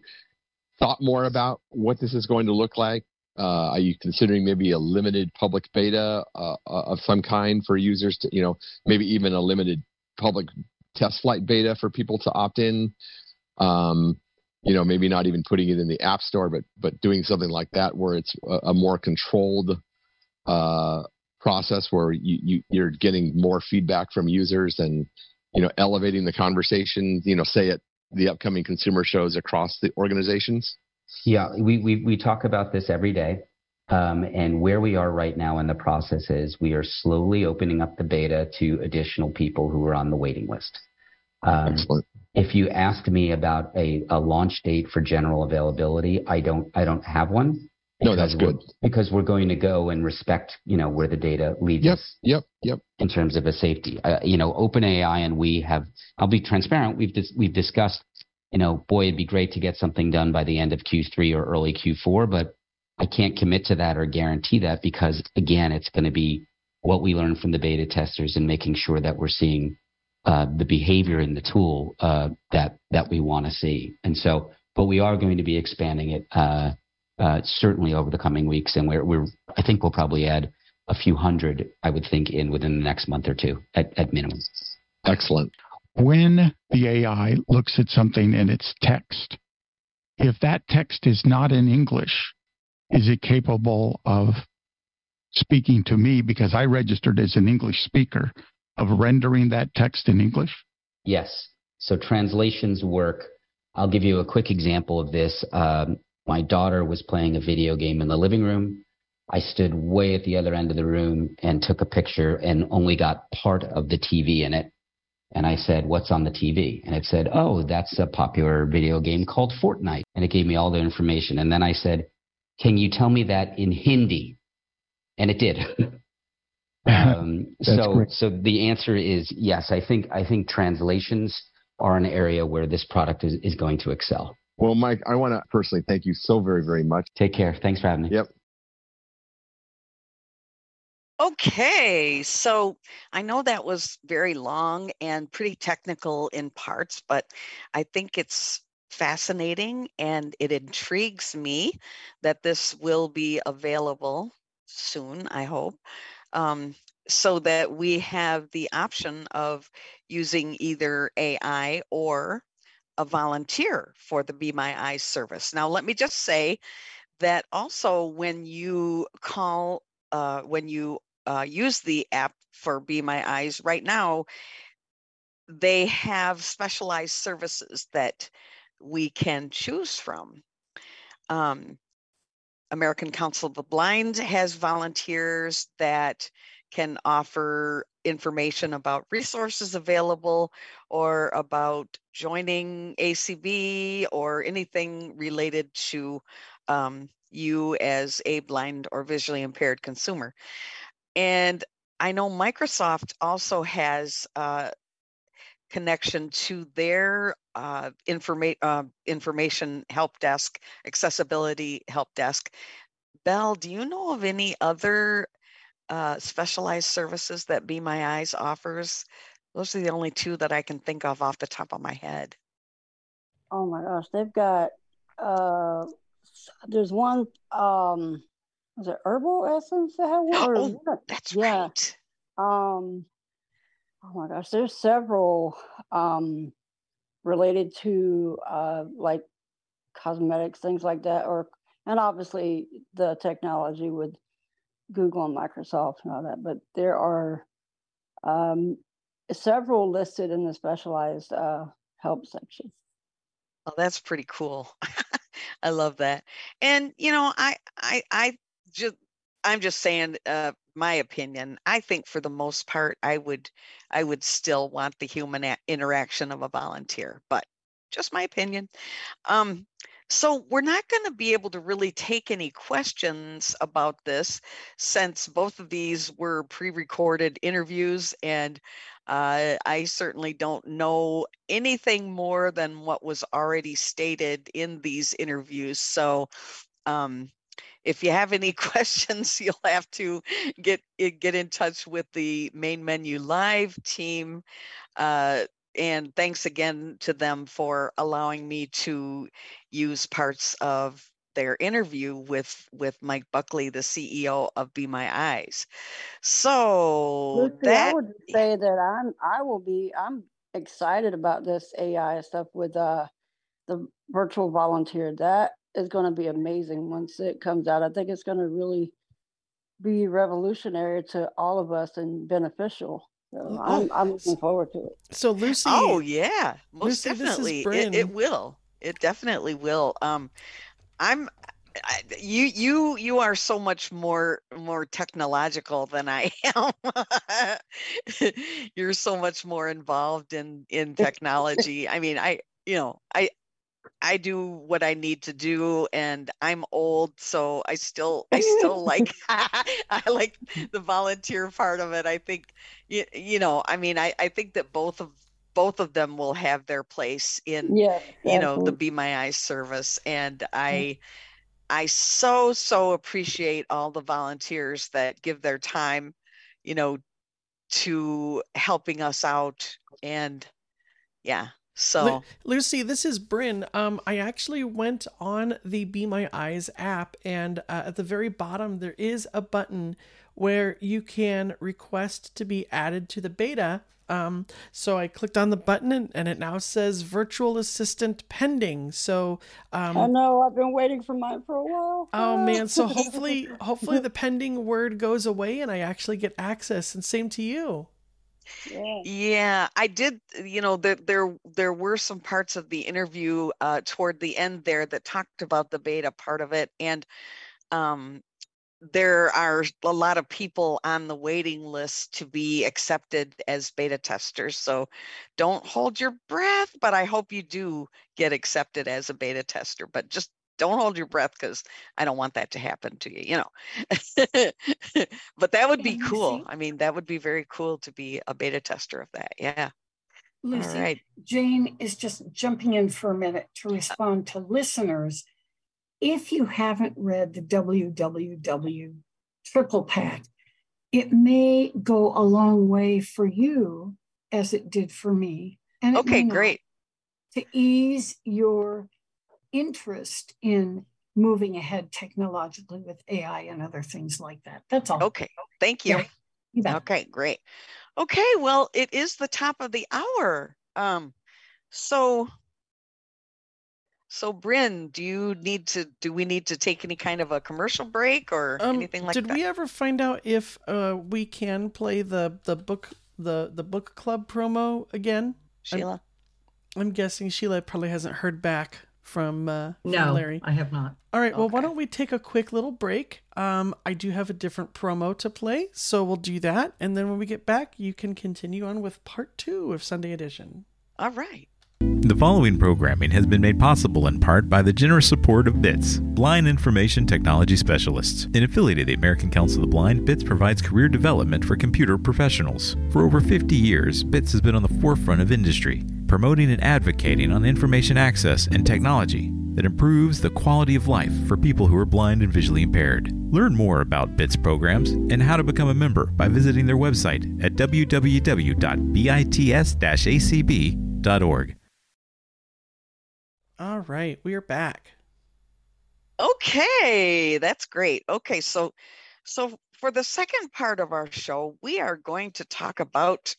thought more about what this is going to look like? Uh, are you considering maybe a limited public beta uh, of some kind for users to, you know, maybe even a limited public test flight beta for people to opt in. Um, you know, maybe not even putting it in the app store, but but doing something like that where it's a, a more controlled uh, process where you, you you're getting more feedback from users and you know elevating the conversation. You know, say at the upcoming consumer shows across the organizations. Yeah, we we we talk about this every day. Um, and where we are right now in the process is we are slowly opening up the beta to additional people who are on the waiting list. Um, Excellent. If you asked me about a, a launch date for general availability, I don't I don't have one. No, that's good. Because we're going to go and respect, you know, where the data leads yep, us. Yep, yep. In terms of a safety, uh, you know, OpenAI and we have. I'll be transparent. We've dis- we've discussed, you know, boy, it'd be great to get something done by the end of Q3 or early Q4, but I can't commit to that or guarantee that because again, it's going to be what we learn from the beta testers and making sure that we're seeing uh, the behavior in the tool uh, that that we want to see. And so, but we are going to be expanding it uh, uh, certainly over the coming weeks, and we're, we're I think we'll probably add a few hundred, I would think, in within the next month or two at, at minimum. Excellent. When the AI looks at something in its text, if that text is not in English, is it capable of speaking to me because I registered as an English speaker of rendering that text in English? Yes. So translations work. I'll give you a quick example of this. Um, my daughter was playing a video game in the living room. I stood way at the other end of the room and took a picture and only got part of the TV in it. And I said, What's on the TV? And it said, Oh, that's a popular video game called Fortnite. And it gave me all the information. And then I said, can you tell me that in Hindi? And it did. *laughs* um, so, great. so the answer is yes. I think I think translations are an area where this product is, is going to excel. Well, Mike, I want to personally thank you so very, very much. Take care. Thanks for having me. Yep. Okay, so I know that was very long and pretty technical in parts, but I think it's fascinating and it intrigues me that this will be available soon, I hope, um, so that we have the option of using either AI or a volunteer for the Be My Eyes service. Now, let me just say that also when you call, uh, when you uh, use the app for Be My Eyes right now, they have specialized services that we can choose from. Um, American Council of the Blind has volunteers that can offer information about resources available or about joining ACB or anything related to um, you as a blind or visually impaired consumer. And I know Microsoft also has uh, connection to their uh, informa- uh, information help desk, accessibility help desk. Bell, do you know of any other uh, specialized services that Be My Eyes offers? Those are the only two that I can think of off the top of my head. Oh my gosh, they've got uh there's one um was it herbal essence that have one? Oh, that's yeah. right. Um oh my gosh, there's several um related to uh like cosmetics, things like that, or and obviously the technology with Google and Microsoft and all that, but there are um, several listed in the specialized uh, help section. Oh, that's pretty cool. *laughs* I love that. And you know, I I I just I'm just saying uh, my opinion. I think for the most part, I would I would still want the human a- interaction of a volunteer, but just my opinion. Um, so we're not going to be able to really take any questions about this since both of these were pre-recorded interviews and uh, I certainly don't know anything more than what was already stated in these interviews. So um, if you have any *laughs* questions, you'll have to get eh, get in touch with the main menu live team. Uh, and thanks again to them for allowing me to use parts of their interview with with Mike Buckley, the CEO of Be My Eyes. So Lucy, that I would say that I'm I will be I'm excited about this AI stuff with uh the virtual volunteer. That is going to be amazing once it comes out. I think it's going to really be revolutionary to all of us and beneficial. So I'm, I'm looking forward to it. So Lucy, oh yeah, most Lucy, this is definitely, it, it will. It definitely will. Um, I'm. I, you you you are so much more more technological than I am. *laughs* You're so much more involved in in technology. I mean, I you know I I do what I need to do and I'm old so I still I still *laughs* like *laughs* I like the volunteer part of it. I think you, you know, I mean I I think that both of both of them will have their place in Yeah, you know the. Be My Eyes service and mm. I I so so appreciate all the volunteers that give their time, you know, to helping us out and yeah. So Lu- Lucy, this is Bryn. Um, I actually went on the Be My Eyes app, and uh, at the very bottom, there is a button where you can request to be added to the beta. Um, so I clicked on the button, and, and it now says virtual assistant pending. So, um, I know I've been waiting for mine for a while. Oh *laughs* man, so hopefully hopefully the pending word goes away and I actually get access and same to you. Yeah. Yeah, I did. You know, there there there were some parts of the interview uh, toward the end there that talked about the beta part of it, and um, there are a lot of people on the waiting list to be accepted as beta testers. So don't hold your breath, but I hope you do get accepted as a beta tester. But just don't hold your breath because I don't want that to happen to you, you know. *laughs* but that would be cool. I mean, that would be very cool to be a beta tester of that. Yeah. Lucy, right. Jane is just jumping in for a minute to uh respond to listeners. If you haven't read the WWW Triple Pack, it may go a long way for you as it did for me. And okay, great. To ease your interest in moving ahead technologically with AI and other things like that. That's all. Okay, thank you. Yeah, okay, great. Okay, well, it is the top of the hour. Um, so so Bryn, do you need to do we need to take any kind of a commercial break or um, anything like did that? Did we ever find out if uh, we can play the the book the the book club promo again? Sheila. I'm, I'm guessing Sheila probably hasn't heard back from, uh, from no, Larry. I have not. All right. Well, why don't we take a quick little break? Um, I do have a different promo to play, so we'll do that, and then when we get back, you can continue on with part two of Sunday Edition. All right. The following programming has been made possible in part by the generous support of BITS, Blind Information Technology Specialists. An affiliate of the American Council of the Blind, BITS provides career development for computer professionals. For over 50 years, BITS has been on the forefront of industry, promoting and advocating on information access and technology that improves the quality of life for people who are blind and visually impaired. Learn more about BITS programs and how to become a member by visiting their website at www.bits-acb.org. All right, we are back. Okay, that's great. Okay, so so for the second part of our show, we are going to talk about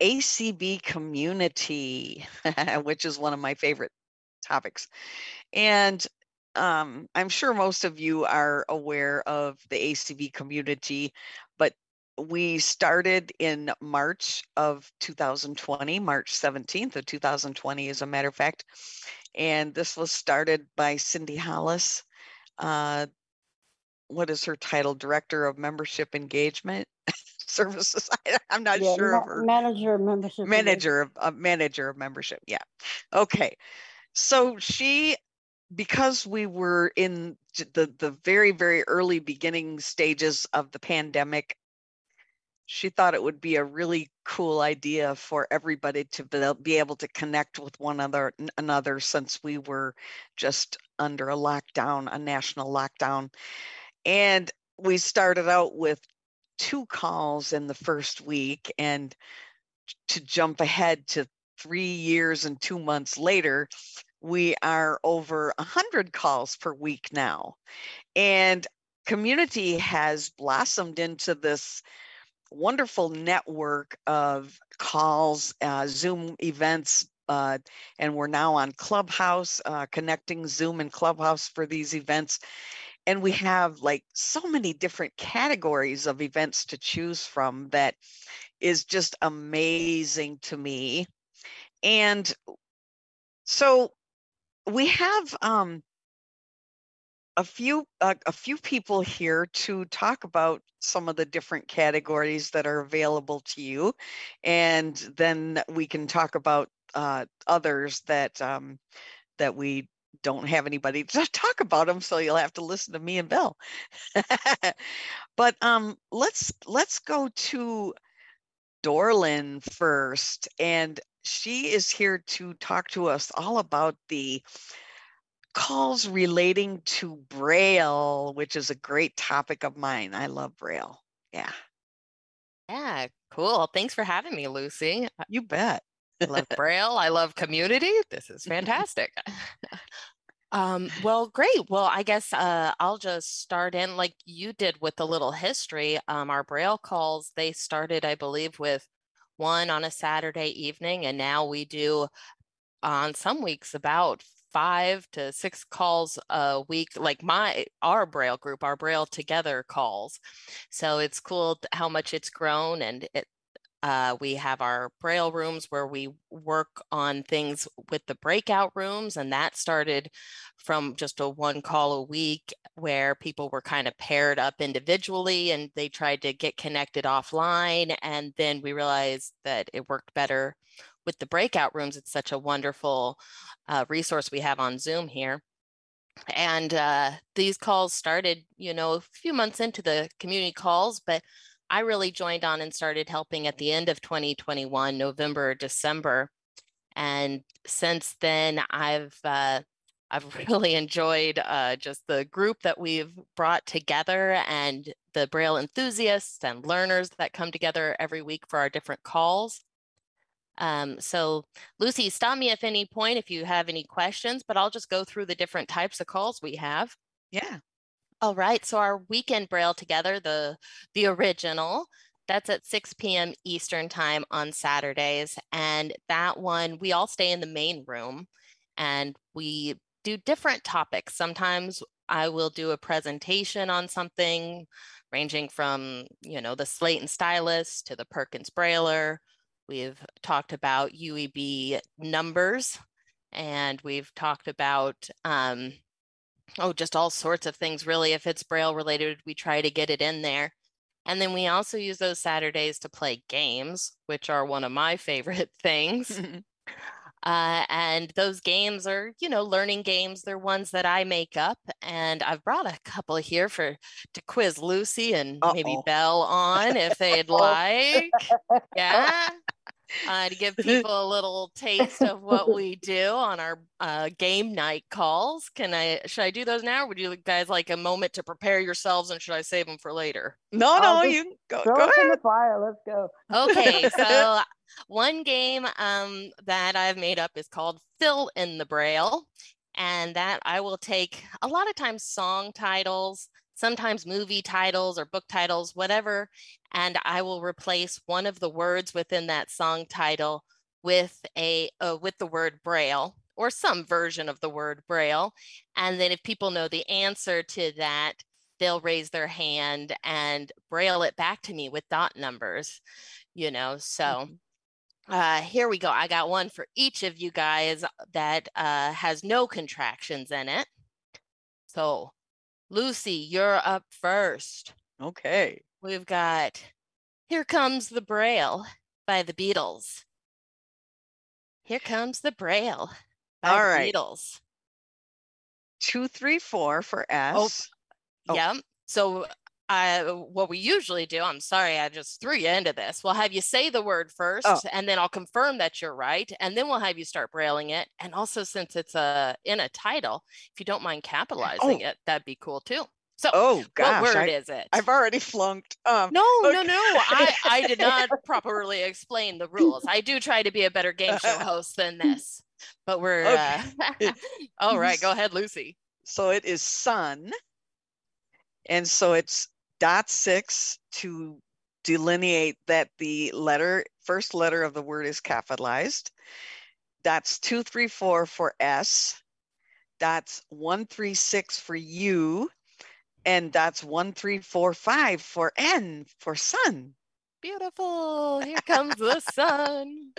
ACB community, *laughs* which is one of my favorite topics. And um, I'm sure most of you are aware of the ACB community, but we started in March of 2020, March 17th of 2020, as a matter of fact. And this was started by Cindy Hollis. Uh, what is her title? Director of Membership Engagement *laughs* *laughs* Services. *laughs* I'm not yeah, sure ma- of her. Manager of Membership. Manager of uh, Manager of Membership. Yeah. Okay. So she because we were in the the very very early beginning stages of the pandemic she thought it would be a really cool idea for everybody to be able to connect with one another another since we were just under a lockdown a national lockdown and we started out with two calls in the first week and to jump ahead to three years and two months later we are over 100 calls per week now and community has blossomed into this wonderful network of calls, uh, Zoom events, uh, and we're now on Clubhouse, uh, connecting Zoom and Clubhouse for these events. And we have like so many different categories of events to choose from that is just amazing to me. And so we have um, a few uh, a few people here to talk about some of the different categories that are available to you, and then we can talk about uh, others that um, that we don't have anybody to *laughs* talk about them, so you'll have to listen to me and Bill. *laughs* but um, let's let's go to Dorlin first, and she is here to talk to us all about the calls relating to Braille, which is a great topic of mine. I love Braille. Yeah. Yeah, cool. Thanks for having me, Lucy. You bet. I love Braille. I love community. This is fantastic. *laughs* um, well, great. Well, I guess uh, I'll just start in like you did with a little history. Um, our Braille calls, they started, I believe, with one on a Saturday evening, and now we do on some weeks about five to six calls a week like my our braille group our braille together calls so it's cool how much it's grown and it uh, we have our braille rooms where we work on things with the breakout rooms and that started from just a one call a week where people were kind of paired up individually and they tried to get connected offline and then we realized that it worked better with the breakout rooms, it's such a wonderful uh, resource we have on Zoom here. And uh, these calls started, you know, a few months into the community calls, but I really joined on and started helping at the end of 2021, November, December. And since then, I've uh, I've *laughs* really enjoyed uh, just the group that we've brought together and the Braille enthusiasts and learners that come together every week for our different calls. Um, so Lucy, stop me at any point if you have any questions, but I'll just go through the different types of calls we have. Yeah. All right. So our weekend Braille together, the the original, that's at 6 p.m. Eastern time on Saturdays. And that one, we all stay in the main room and we do different topics. Sometimes I will do a presentation on something ranging from, you know, the slate and stylus to the Perkins Brailler. We've talked about UEB numbers and we've talked about, um, oh, just all sorts of things really. If it's Braille related, we try to get it in there. And then we also use those Saturdays to play games, which are one of my favorite *laughs* things. *laughs* uh, and those games are, you know, learning games. They're ones that I make up. And I've brought a couple here for to quiz Lucy and Uh-oh. maybe Belle on if they'd *laughs* like. Yeah uh, to give *laughs* people a little taste of what we do on our uh, game night calls. Can I? Should I do those now? Or would you guys like a moment to prepare yourselves, and should I save them for later? No, no, you go. Throw go us ahead. in the fire. Let's go. Okay, *laughs* so one game um, that I've made up is called Fill in the Braille, and that I will take a lot of times song titles sometimes movie titles or book titles, whatever, and I will replace one of the words within that song title with a uh, with the word braille or some version of the word braille. And then if people know the answer to that, they'll raise their hand and braille it back to me with dot numbers, you know. So mm-hmm. uh, here we go. I got one for each of you guys that uh, has no contractions in it. So Lucy, you're up first. Okay. We've got Here Comes the Braille by the Beatles. Here Comes the Braille by All the right. Beatles. Two, three, four for Oh, S. Oh. yeah. So I what we usually do, I'm sorry, I just threw you into this. We'll have you say the word oh. first, Oh. and then I'll confirm that you're right, and then we'll have you start brailing it. And also, since it's a in a title, if you don't mind capitalizing Oh. it, that'd be cool too. So, Oh gosh, what word I, is it? I've already flunked. Um, No, no, okay. no. I, I did not *laughs* properly explain the rules. I do try to be a better game show *laughs* host than this, but we're uh, *laughs* all right. Go ahead, Lucy. So it is sun, and so it's dot six to delineate that the letter first letter of the word is capitalized. That's two three four for S. That's one three six for U, and that's one three four five for N for sun. Beautiful. Here comes the *laughs* sun.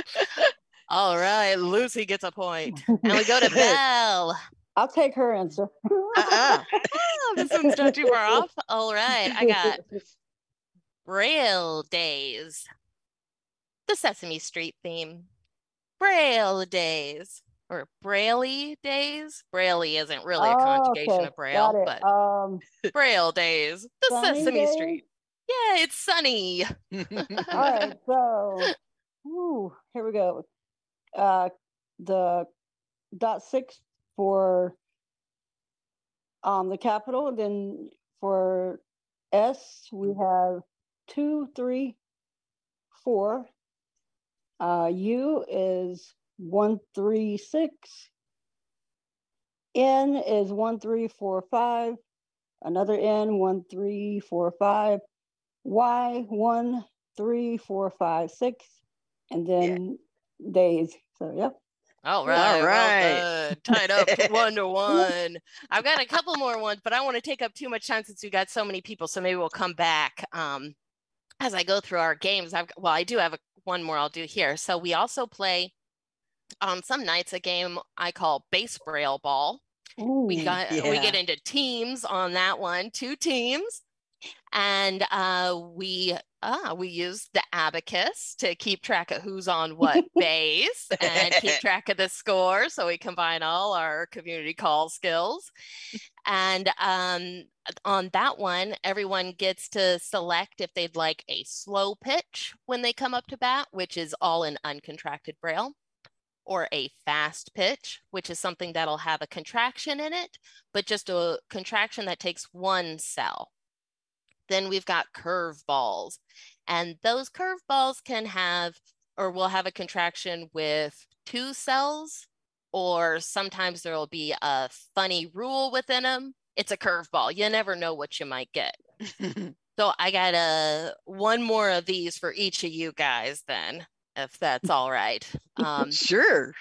All right, Lucy gets a point, and we go to *laughs* Belle. I'll take her answer. Uh-uh. Oh, this one's not too far off. All right, I got Braille Days, the Sesame Street theme. Braille Days or Braille Days. Braille isn't really a Oh, conjugation okay, of Braille, but Um, Braille Days, the Sesame Days? Street. Yeah, it's sunny. *laughs* all right, so ooh, here we go. Uh, the dot six for um the capital, then for S we have two, three, four. Uh, U is one, three, six. N is one, three, four, five. Another N, one, three, four, five. Y, one, three, four, five, six. And then days. So, yep. All right, All right. well done. tied up *laughs* one to one. I've got a couple more ones, but I want to take up too much time since we got so many people. So maybe we'll come back um, as I go through our games. I've well, I do have a, one more I'll do here. So we also play on some nights a game I call base braille ball. we Ooh, got we get into teams on that one, two teams, and uh, we uh, we use the abacus to keep track of who's on what *laughs* base and keep track of the score. So we combine all our community call skills, and um, on that one, everyone gets to select if they'd like a slow pitch when they come up to bat, which is all in uncontracted braille or a fast pitch, which is something that'll have a contraction in it, but just a contraction that takes one cell. Then we've got curveballs, and those curveballs can have or will have a contraction with two cells, or sometimes there will be a funny rule within them. It's a curveball. You never know what you might get. *laughs* so I got a one more of these for each of you guys then if that's all right. Um, *laughs* sure.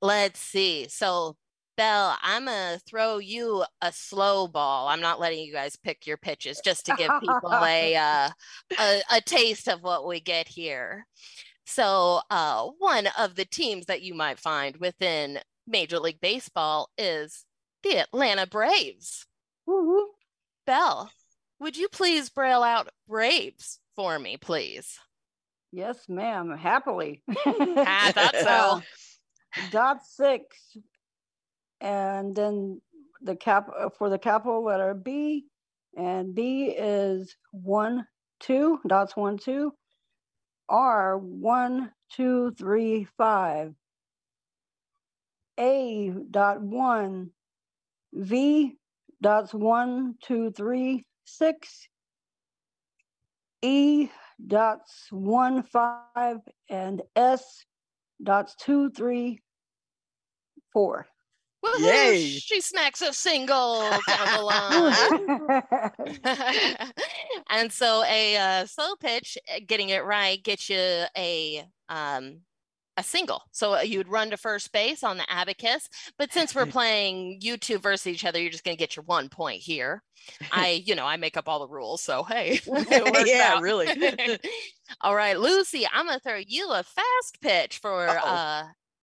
Let's see. So, Belle, I'm going to throw you a slow ball. I'm not letting you guys pick your pitches just to give people *laughs* a, uh, a, a taste of what we get here. So, uh, one of the teams that you might find within Major League Baseball is the Atlanta Braves. Woo-hoo. Belle, would you please braille out Braves for me, please? Yes, ma'am. Happily. *laughs* I thought so. dot six, and then the cap uh, for the capital letter B, and B is one two dots one two, R one two three five, A dot one, V dots one two three six, E dots one five and S dots two three four. Woo-hoo, Yay! She snacks a single down the line. *laughs* *laughs* and so a uh, slow pitch, uh, getting it right, gets you a um, a single. So uh, you'd run to first base on the abacus. But since we're *laughs* playing you two versus each other, you're just going to get your one point here. *laughs* I, you know, I make up all the rules. So, hey, *laughs* yeah, really. all right, Lucy, I'm going to throw you a fast pitch for uh,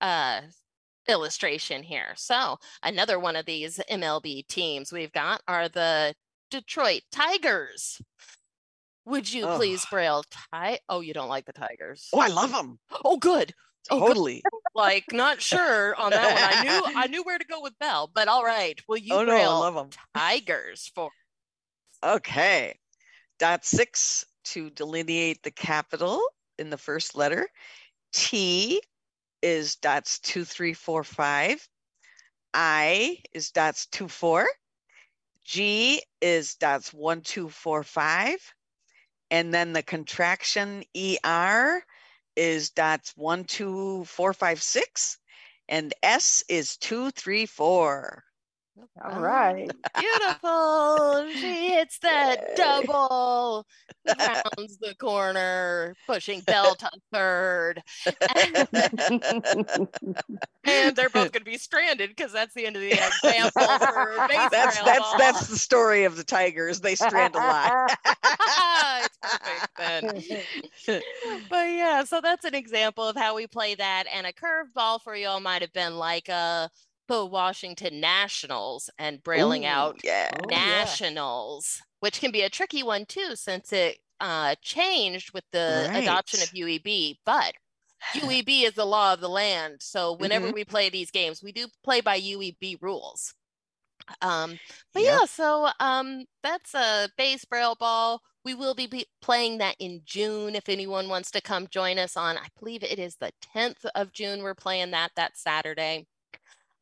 uh, illustration here. So, another one of these MLB teams we've got are the Detroit Tigers. Would you oh. please braille tie? Oh, you don't like the Tigers. Oh, I love them. Oh, good. Oh, totally. Like, not sure on that one. I knew I *laughs* knew where to go with Belle, but all right. Will you oh, no, I love them. Tigers for? Okay. Dot six to delineate the capital in the first letter. T is dots two, three, four, five. I is dots two, four. G is dots one, two, four, five. And then the contraction ER is dots one, two, four, five, six. And S is two, three, four. All oh, right. *laughs* Beautiful. she hits that double, rounds the corner, pushing Belle to *laughs* third. *laughs* and they're both going to be stranded because that's the end of the example for base that's that's that's the story of the tigers. They strand a lot. it's perfect then. but yeah, so that's an example of how we play that. And a curveball for y'all might have been like a Washington Nationals and brailing Ooh, out yeah. nationals, which can be a tricky one too, since it uh, changed with the right. adoption of UEB. But UEB is the law of the land. So whenever Mhm. we play these games, we do play by UEB rules. Um, but Yep. yeah, so um, that's a base braille ball. We will be, be playing that in June. If anyone wants to come join us on, I believe it is the 10th of June. We're playing that that Saturday.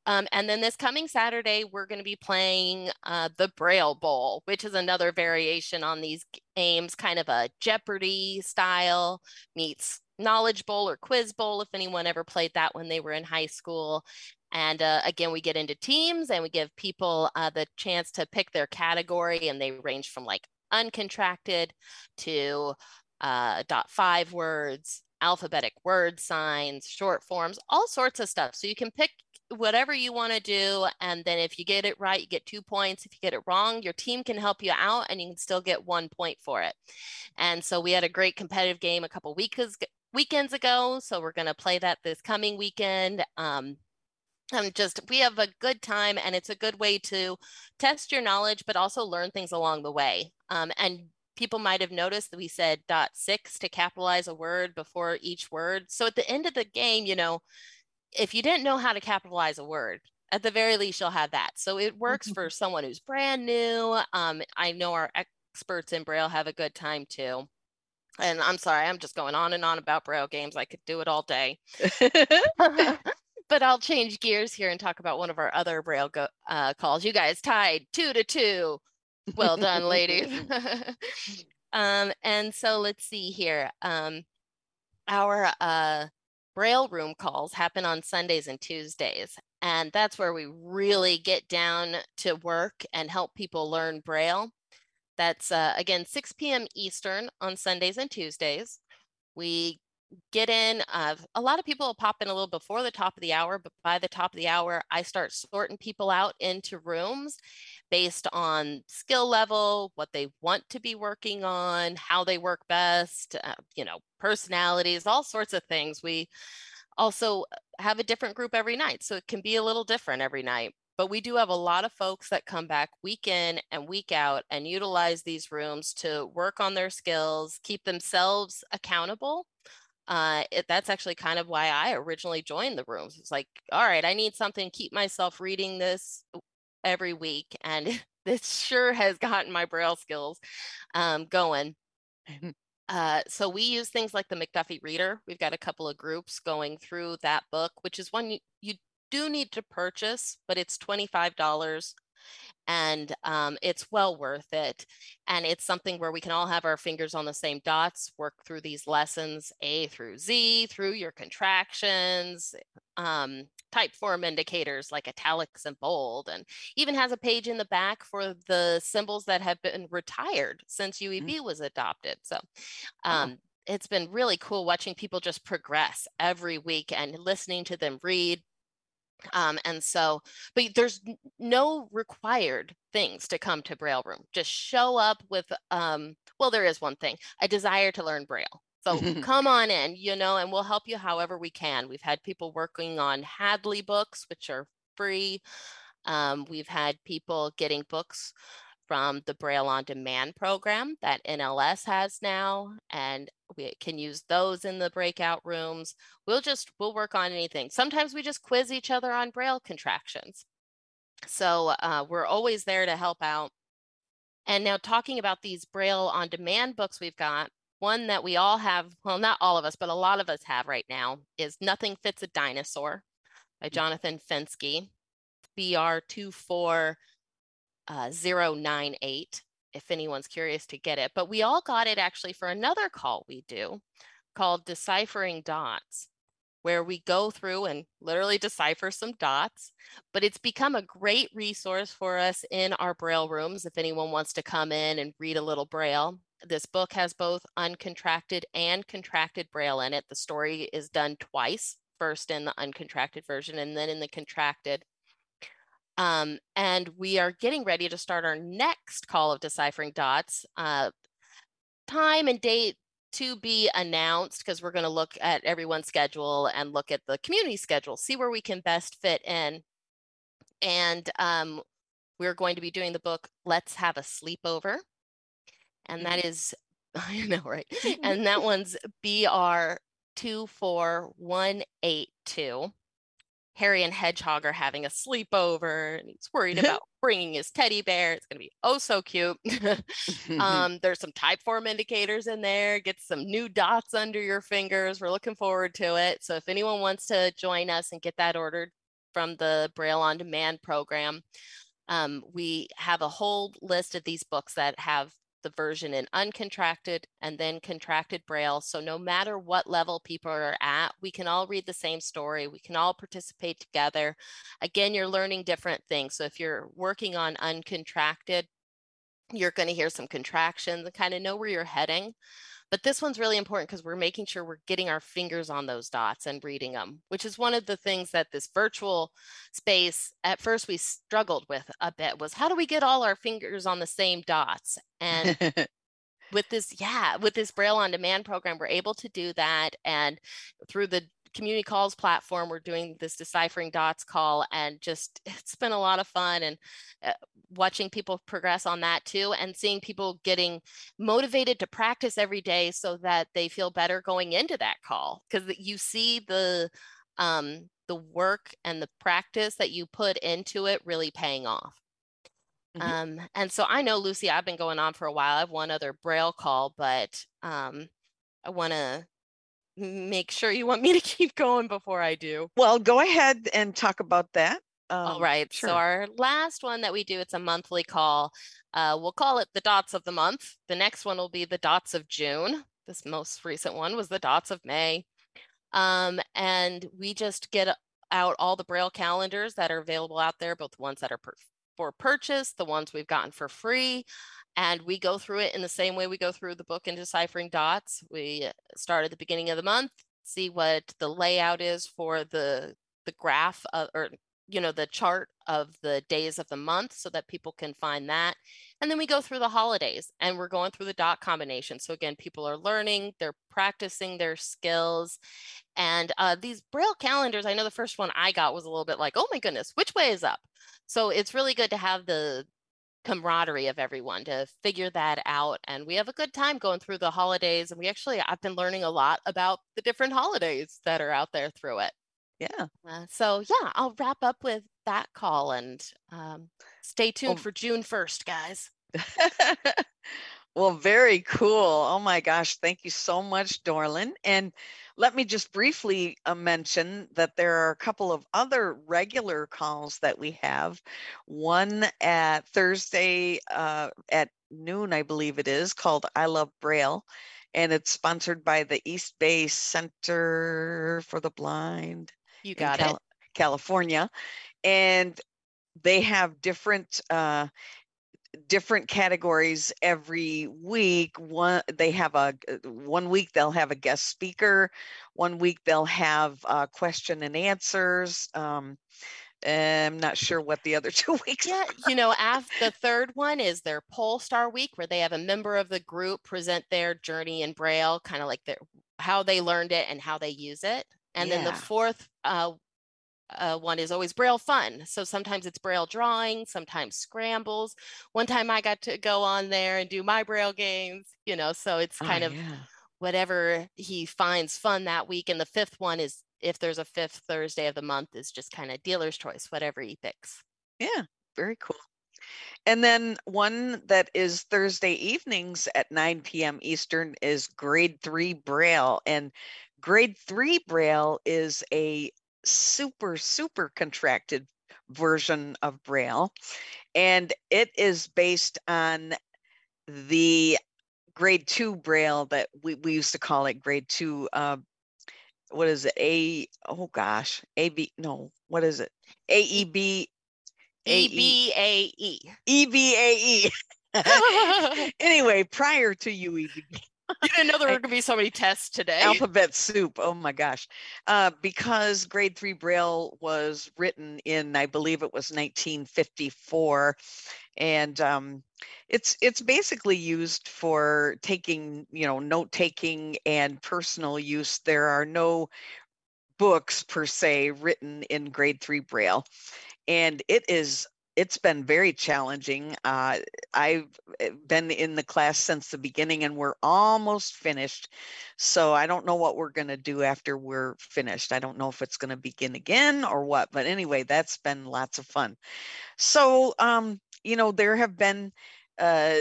Um, and then this coming Saturday, we're going to be playing uh, the Braille Bowl, which is another variation on these games, kind of a Jeopardy style meets Knowledge Bowl or Quiz Bowl, if anyone ever played that when they were in high school. And uh, again, we get into teams and we give people uh, the chance to pick their category, and they range from like uncontracted to uh, dot five words, alphabetic word signs, short forms, all sorts of stuff. So you can pick whatever you want to do. And then if you get it right, you get two points. If you get it wrong, your team can help you out and you can still get one point for it. And so we had a great competitive game a couple weeks weekends ago. So we're going to play that this coming weekend. Um, um, just we have a good time and it's a good way to test your knowledge but also learn things along the way um, and people might have noticed that we said dot six to capitalize a word before each word so at the end of the game you know if you didn't know how to capitalize a word at the very least you'll have that so it works for someone who's brand new um, i know our experts in braille have a good time too and I'm sorry, I'm just going on and on about Braille games. I could do it all day. *laughs* *laughs* but I'll change gears here and talk about one of our other Braille go- uh, calls. You guys tied two to two. Well done, ladies. *laughs* um, and so let's see here. Um, our uh, Braille room calls happen on Sundays and Tuesdays. And that's where we really get down to work and help people learn Braille. That's uh, again 6 p.m. Eastern on Sundays and Tuesdays. We get in. Uh, a lot of people will pop in a little before the top of the hour, but by the top of the hour, I start sorting people out into rooms based on skill level, what they want to be working on, how they work best, uh, you know, personalities, all sorts of things. We also have a different group every night, so it can be a little different every night. But we do have a lot of folks that come back week in and week out and utilize these rooms to work on their skills, keep themselves accountable. Uh, it, that's actually kind of why I originally joined the rooms. It's like, all right, I need something, keep myself reading this every week. And *laughs* this sure has gotten my Braille skills um, going. Uh, so we use things like the McDuffy Reader. We've got a couple of groups going through that book, which is one you, you do need to purchase, but it's $25 and um, it's well worth it. And it's something where we can all have our fingers on the same dots, work through these lessons A through Z, through your contractions, um, type form indicators like italics and bold, and even has a page in the back for the symbols that have been retired since UEB mm-hmm. was adopted. So um, oh. it's been really cool watching people just progress every week and listening to them read, um, and so, but there's no required things to come to Braille Room. Just show up with, um, well, there is one thing a desire to learn Braille. So *laughs* come on in, you know, and we'll help you however we can. We've had people working on Hadley books, which are free. Um, we've had people getting books from the Braille on Demand program that NLS has now, and we can use those in the breakout rooms. We'll just, we'll work on anything. Sometimes we just quiz each other on Braille contractions. So uh, we're always there to help out. And now talking about these Braille on Demand books we've got, one that we all have, well, not all of us, but a lot of us have right now is Nothing Fits a Dinosaur by mm. Jonathan Fenske, BR24 uh, 098 if anyone's curious to get it. But we all got it actually for another call we do called Deciphering Dots, where we go through and literally decipher some dots. But it's become a great resource for us in our Braille rooms if anyone wants to come in and read a little Braille. This book has both uncontracted and contracted Braille in it. The story is done twice first in the uncontracted version and then in the contracted. Um, and we are getting ready to start our next call of deciphering dots. Uh, time and date to be announced because we're going to look at everyone's schedule and look at the community schedule, see where we can best fit in. And um, we're going to be doing the book Let's Have a Sleepover. And that mm-hmm. *laughs* I know, right? *laughs* and that one's BR 24182. Harry and Hedgehog are having a sleepover and he's worried *laughs* about bringing his teddy bear. It's going to be oh so cute. *laughs* *laughs* um, there's some type form indicators in there. Get some new dots under your fingers. We're looking forward to it. So if anyone wants to join us and get that ordered from the Braille on Demand program, um, we have a whole list of these books that have the version in uncontracted and then contracted braille. So no matter what level people are at, we can all read the same story. We can all participate together. Again, you're learning different things. So if you're working on uncontracted, you're going to hear some contractions and kind of know where you're heading. But this one's really important because we're making sure we're getting our fingers on those dots and reading them, which is one of the things that this virtual space at first we struggled with a bit was how do we get all our fingers on the same dots? And *laughs* with this, yeah, with this Braille on Demand program, we're able to do that. And through the community calls platform. We're doing this deciphering dots call, and just *laughs* it's been a lot of fun and uh, watching people progress on that too, and seeing people getting motivated to practice every day so that they feel better going into that call because you see the um, the work and the practice that you put into it really paying off. Mm-hmm. Um, and so I know Lucy, I've been going on for a while. I have one other Braille call, but um, I want to make sure you want me to *laughs* keep going before I do. Well, go ahead and talk about that. Um, All right. sure. So our last one that we do, it's a monthly call. Uh, we'll call it the dots of the month. The next one will be the dots of June. This most recent one was the dots of May. Um, and we just get out all the Braille calendars that are available out there, both the ones that are per- for purchase, the ones we've gotten for free. And we go through it in the same way we go through the book in deciphering dots. We start at the beginning of the month, see what the layout is for the the graph of, or you know the chart of the days of the month so that people can find that and then we go through the holidays and we're going through the dot combination. So again people are learning they're practicing their skills and uh, these braille calendars i know the first one i got was a little bit like oh my goodness which way is up? So it's really good to have the camaraderie of everyone to figure that out and we have a good time going through the holidays and we actually i've been learning a lot about the different holidays that are out there through it yeah. Uh, so yeah, I'll wrap up with that call and um, stay tuned Oh. for June 1st, guys. *laughs* well, very cool. Oh my gosh. Thank you so much, Dorlin. And let me just briefly uh, mention that there are a couple of other regular calls that we have. One at Thursday uh, at noon, I believe it is, called I Love Braille. And it's sponsored by the East Bay Center for the Blind You got Cal- it. California. And they have different uh, different categories every week one they have a one week they'll have a guest speaker one week they'll have uh, question and answers um, i'm not sure what the other *laughs* two weeks Yeah, you know, after the third one is their Pole Star Week, where they have a member of the group present their journey in Braille, kind of like their how they learned it and how they use it. And then the fourth uh, uh, one is always Braille fun. So sometimes it's Braille drawing, sometimes scrambles. One time I got to go on there and do my Braille games, you know, so it's Oh, kind of yeah. whatever he finds fun that week. And the fifth one is if there's a fifth Thursday of the month, is just kind of dealer's choice, whatever he picks. Yeah, very cool. And then one that is Thursday evenings at 9 p.m. Eastern is grade three Braille. And grade three Braille is a super, super contracted version of Braille. And it is based on the grade two Braille that we, we used to call it grade two. Uh, what is it? A, oh gosh, AB, no, what is it? AEB. E AE. E-B-A-E. EBAE. *laughs* *laughs* anyway, prior to E UEB, You didn't know there were going to be so many tests today. alphabet soup. Oh my gosh. Uh, because grade three Braille was written in, I believe it was 1954. And um, it's it's basically used for taking, you know, note taking and personal use. There are no books per se written in grade three Braille. And it is it's been very challenging. Uh, I've eh, been in the class since the beginning and we're almost finished. So I don't know what we're going to do after we're finished. I don't know if it's going to begin again or what. But anyway, that's been lots of fun. So, um, you know, there have been uh,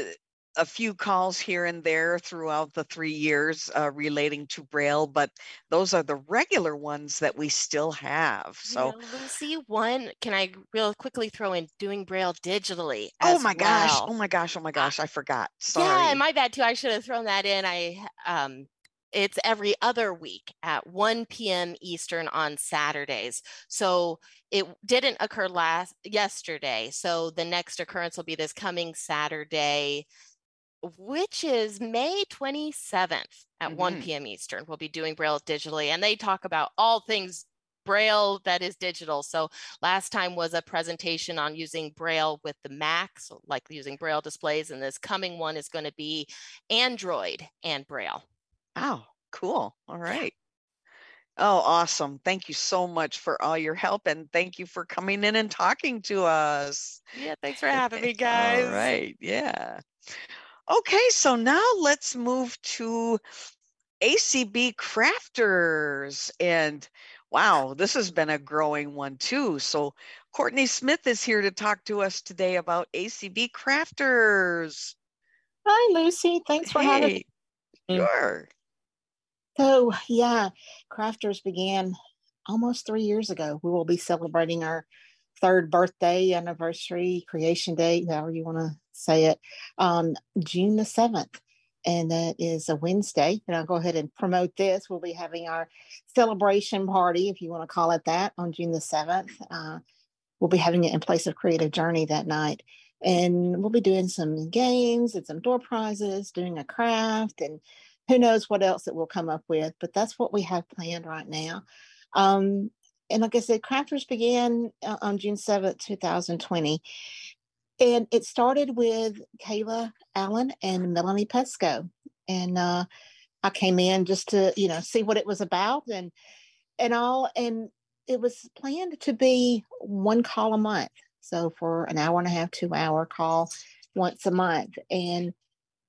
a few calls here and there throughout the three years uh, relating to Braille, but those are the regular ones that we still have. So, You know, Lucy, one, can I real quickly throw in doing Braille digitally? oh my gosh, oh my gosh, oh my gosh, I forgot. Sorry. Yeah, and my bad too. I should have thrown that in. I um it's every other week at 1 p.m. Eastern on Saturdays. So it didn't occur last yesterday. So the next occurrence will be this coming Saturday, which is May 27th at 1 Mhm. p.m. Eastern. We'll be doing Braille digitally, and they talk about all things Braille that is digital. So last time was a presentation on using Braille with the Mac, so like using Braille displays, and this coming one is going to be Android and Braille. Oh, cool. All right. Oh, awesome. Thank you so much for all your help and thank you for coming in and talking to us. Yeah, thanks for having *laughs* me, guys. All right. Yeah. Okay, so now let's move to ACB crafters. And wow, this has been a growing one too. So Courtney Smith is here to talk to us today about ACB crafters. Hi, Lucy. Thanks for having me. sure. So, yeah, Crafters began almost three years ago. We will be celebrating our third birthday, anniversary, creation day, however you want to say it, on June the 7th. And that is a Wednesday. And I'll go ahead and promote this. We'll be having our celebration party, if you want to call it that, on June the 7th. Uh, we'll be having it in place of Creative Journey that night. And we'll be doing some games and some door prizes, doing a craft, and who knows what else that we'll come up with. But that's what we have planned right now. Um, and like I said, Crafters began uh, on June 7th, 2020. And it started with Kayla Allen and Melanie Pesco. And uh, I came in just to, you know, see what it was about and and all. And it was planned to be one call a month. So for an hour and a half, two hour call once a month. And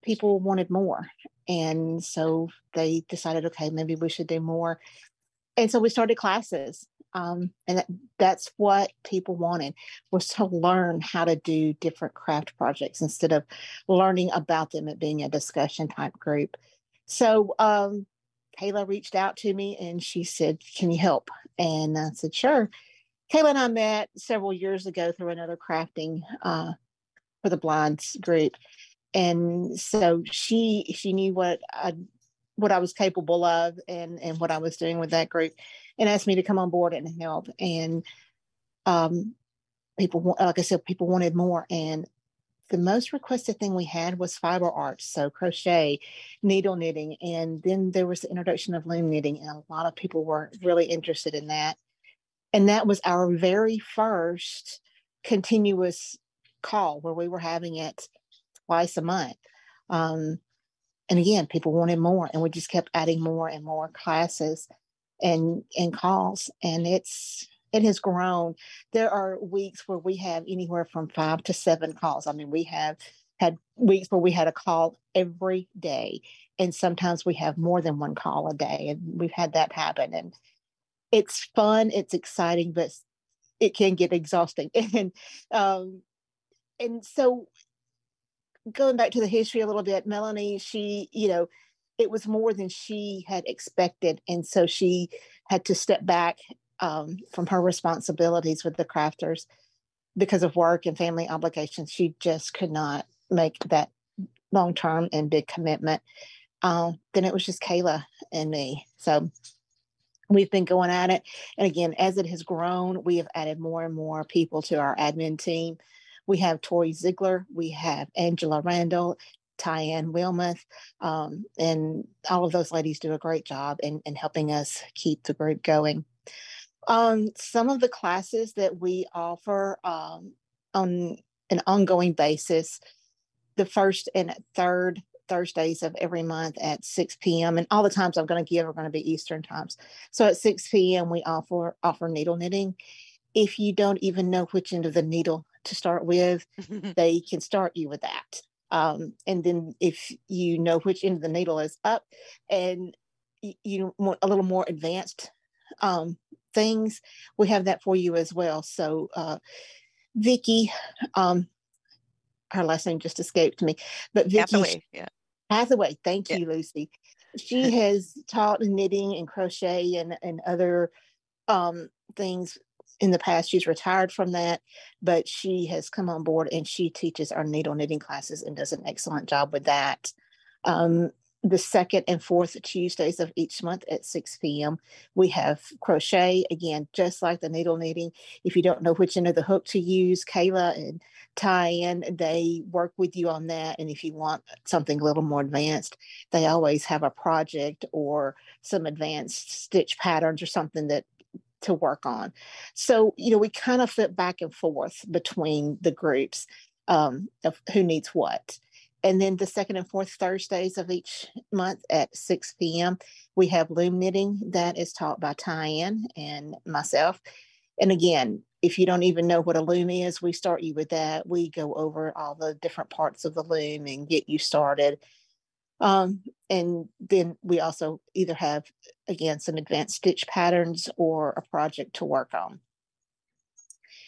people wanted more. And so they decided, okay, maybe we should do more. And so we started classes um, and that, that's what people wanted was to learn how to do different craft projects instead of learning about them and being a discussion type group. So um, kayla reached out to me and she said can you help? And i said sure. Kayla and i met several years ago through another crafting uh, for the blinds group. And so she she knew what i what i was capable of and and what i was doing with that group and asked me to come on board and help. And um, people, like I said, people wanted more. And the most requested thing we had was fiber arts, so crochet, needle knitting, and then there was the introduction of loom knitting, and a lot of people were really interested in that. And that was our very first continuous call where we were having it twice a month. Um, and again, people wanted more, and we just kept adding more and more classes and and calls and it's it has grown. There are weeks where we have anywhere from five to seven calls. I mean we have had weeks where we had a call every day and sometimes we have more than one call a day and we've had that happen and it's fun it's exciting but it can get exhausting *laughs* and um and so going back to the history a little bit melanie she you know it was more than she had expected. And so she had to step back um, from her responsibilities with the crafters because of work and family obligations. She just could not make that long term and big commitment. Um, then it was just Kayla and me. So we've been going at it. And again, as it has grown, we have added more and more people to our admin team. We have Tori Ziegler, we have Angela Randall, Tyann Wilmoth, um, and all of those ladies do a great job in, in helping us keep the group going. Um, some of the classes that we offer um, on an ongoing basis, the first and third Thursdays of every month at 6 p.m. And all the times I'm going to give are going to be Eastern times. So at 6 p.m. we offer offer needle knitting. If you don't even know which end of the needle to start with, *laughs* they can start you with that. Um, and then if you know which end of the needle is up and you want a little more advanced um, things, we have that for you as well. So uh, Vicki, um, her last name just escaped me, but Vicki Hathaway, yeah. Hathaway, thank you, Lucy. She *laughs* has taught knitting and crochet and, and other um, things in the past she's retired from that but she has come on board and she teaches our needle knitting classes and does an excellent job with that. Um, the second and fourth tuesdays of each month at 6 p.m we have crochet again just like the needle knitting. If you don't know which end of the hook to use kayla and Tyann they work with you on that and if you want something a little more advanced they always have a project or some advanced stitch patterns or something that to work on. So, you know, we kind of flip back and forth between the groups um, of who needs what. And then the second and fourth Thursdays of each month at 6 p.m., we have loom knitting that is taught by Tyann and myself. And again, if you don't even know what a loom is, we start you with that. We go over all the different parts of the loom and get you started. Um, and then we also either have, again, some advanced stitch patterns or a project to work on.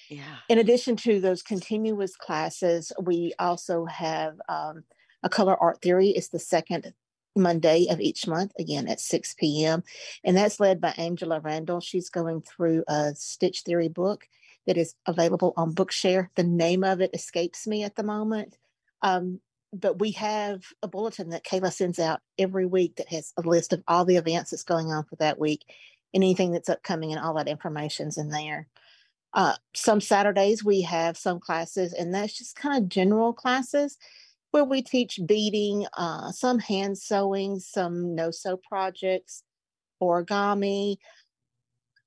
Yeah. In addition to those continuous classes, we also have um, a color art theory. It's the second Monday of each month, again at 6 p.m. And that's led by Angela Randall. She's going through a Stitch Theory book that is available on Bookshare. The name of it escapes me at the moment. Um, but we have a bulletin that Kayla sends out every week that has a list of all the events that's going on for that week and anything that's upcoming and all that information's in there. Uh, some Saturdays we have some classes, and that's just kind of general classes where we teach beading, uh, some hand sewing, some no sew projects, origami.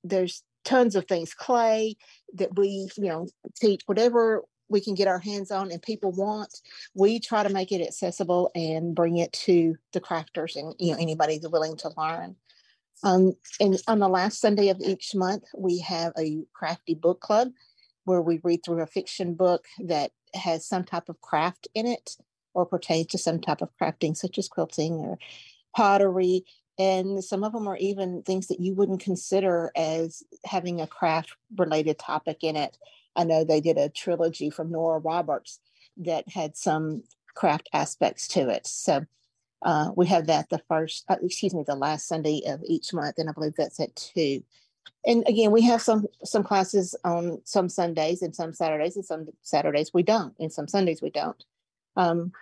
There's tons of things, clay that we, you know, teach whatever we can get our hands on and people want. We try to make it accessible and bring it to the crafters and you know anybody that's willing to learn. Um, and on the last Sunday of each month, we have a crafty book club where we read through a fiction book that has some type of craft in it or pertains to some type of crafting, such as quilting or pottery. And some of them are even things that you wouldn't consider as having a craft related topic in it. I know they did a trilogy from Nora Roberts that had some craft aspects to it. So uh, we have that the first, uh, excuse me, the last Sunday of each month, and I believe that's at two. And again, we have some some classes on some Sundays and some Saturdays, and some Saturdays we don't, and some Sundays we don't. Um,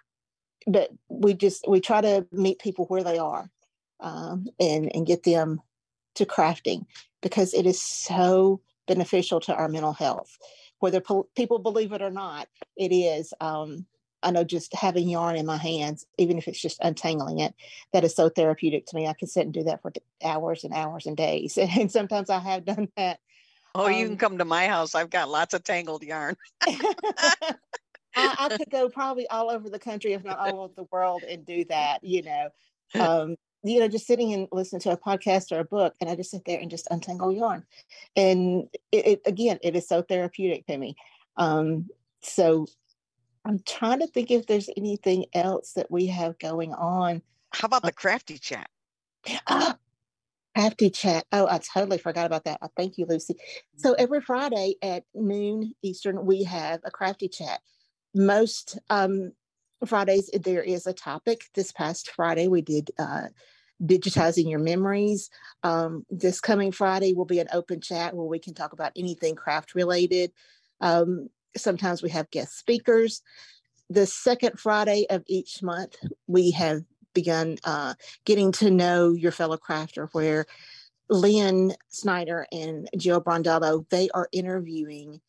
but we just we try to meet people where they are, um, and and get them to crafting because it is so beneficial to our mental health. Whether po- people believe it or not, it is. Um, I know just having yarn in my hands, even if it's just untangling it, that is so therapeutic to me. I can sit and do that for hours and hours and days. *laughs* And sometimes I have done that. Oh, um, you can um come to my house. I've got lots of tangled yarn. *laughs* *laughs* I, I, could go probably all over the country, if not all over the world, and do that. You know, um, you know, just sitting and listening to a podcast or a book, and I just sit there and just untangle yarn, and it, it again, it is so therapeutic to me. Um, so I'm trying to think if there's anything else that we have going on. How about the crafty chat? Ah, crafty chat. Oh, I totally forgot about that. Oh, thank you, Lucy. So mm-hmm. every Friday at noon Eastern, we have a crafty chat. Most um, Fridays there is a topic. This past Friday we did uh, digitizing your memories. Um, this coming Friday will be an open chat where we can talk about anything craft related. Um, sometimes we have guest speakers. The second Friday of each month, we have begun uh, getting to know your fellow crafter, where Lynn Snyder and Jill Brondello, they are interviewing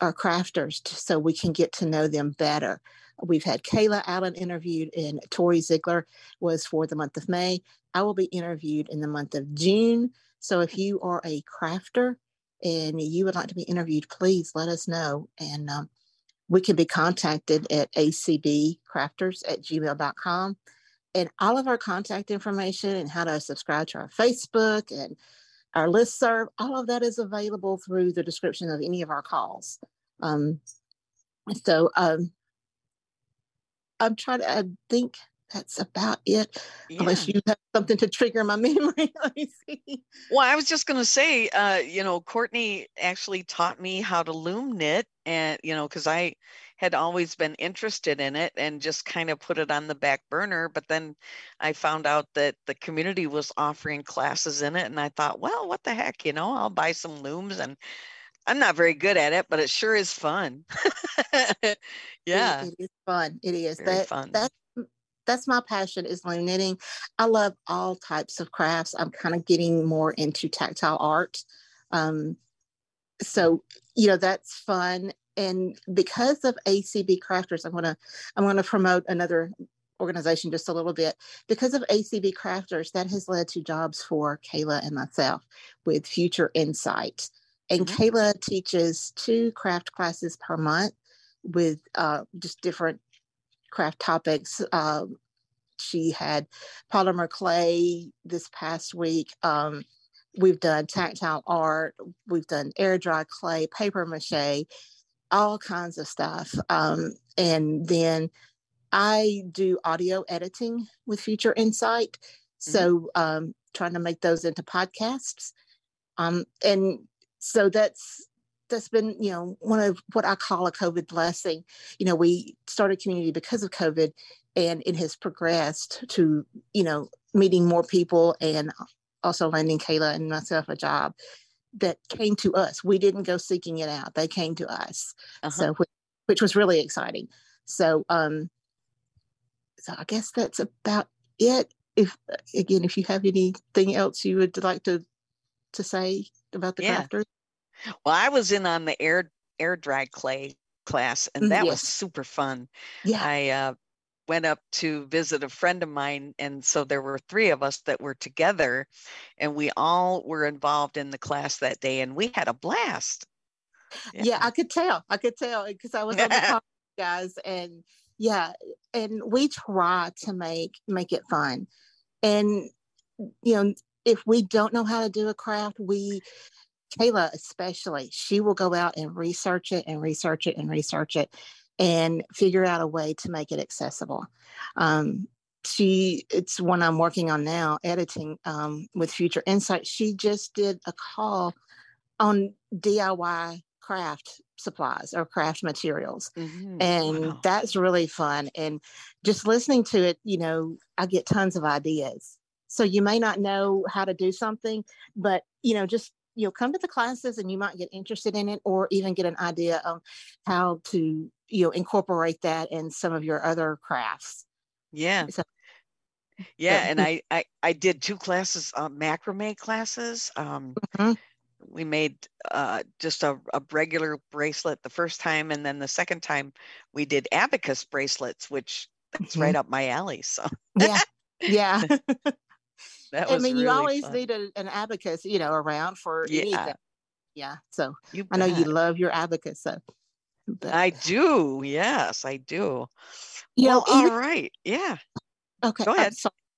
our crafters so we can get to know them better. We've had Kayla Allen interviewed, and Tori Ziegler was for the month of May. I will be interviewed in the month of June. So if you are a crafter and you would like to be interviewed, please let us know. And um, we can be contacted at acbcrafters at gmail.com. And all of our contact information and how to subscribe to our Facebook and our list serve, all of that is available through the description of any of our calls. Um, so um, I'm trying to, I think that's about it. Yeah. Unless you have something to trigger my *laughs* memory. Me see. Well, I was just going to say, uh, you know, Courtney actually taught me how to loom knit, and you know, because I had always been interested in it and just kind of put it on the back burner. But then I found out that the community was offering classes in it, and I thought, well, what the heck, you know, I'll buy some looms and. I'm not very good at it, but it sure is fun. *laughs* yeah, it, it is fun. It is Very that fun. That's that's my passion is loom knitting. I love all types of crafts. I'm kind of getting more into tactile art. Um, so you know that's fun. And because of ACB Crafters, I'm gonna I'm gonna promote another organization just a little bit. Because of ACB Crafters, that has led to jobs for Kayla and myself with Future Insight. And mm-hmm. Kayla teaches two craft classes per month with uh, just different craft topics. Um, she had polymer clay this past week. Um, we've done tactile art, we've done air dry clay, paper mache, all kinds of stuff. Um, and then I do audio editing with Future Insight. Mm-hmm. So um, trying to make those into podcasts. Um, and so that's that's been you know one of what i call a covid blessing you know we started community because of covid and it has progressed to you know meeting more people and also landing Kayla and myself a job that came to us. We didn't go seeking it out; they came to us. Uh-huh. So, which, which, was really exciting. So, um, so I guess that's about it. If again, if you have anything else you would like to to say about the yeah. crafters. Well, I was in on the air air dry clay class, and that yes. was super fun. Yeah, I uh, went up to visit a friend of mine and so there were three of us that were together and we all were involved in the class that day and we had a blast yeah, yeah i could tell i could tell because i was on the *laughs* guys and yeah and we try to make make it fun and you know if we don't know how to do a craft we kayla especially she will go out and research it and research it and research it and figure out a way to make it accessible. Um, she, it's one I'm working on now, editing um, with Future Insight. She just did a call on DIY craft supplies or craft materials. Mm-hmm. And wow. that's really fun. And just listening to it, you know, I get tons of ideas. So you may not know how to do something, but you know, just you'll come to the classes and you might get interested in it or even get an idea of how to you know incorporate that in some of your other crafts. Yeah. So, yeah and *laughs* I, I i did two classes uh, macrame classes um mm-hmm. we made uh just a, a regular bracelet the first time and then the second time we did abacus bracelets which that's mm-hmm. right up my alley so. Yeah. Yeah *laughs* *laughs* I mean, really you always fun. need a, an abacus, you know, around for yeah. anything. Yeah. So I know you love your abacus. So but, I do. Yes, I do. You well, know, even, all right. Yeah. Okay. Go ahead.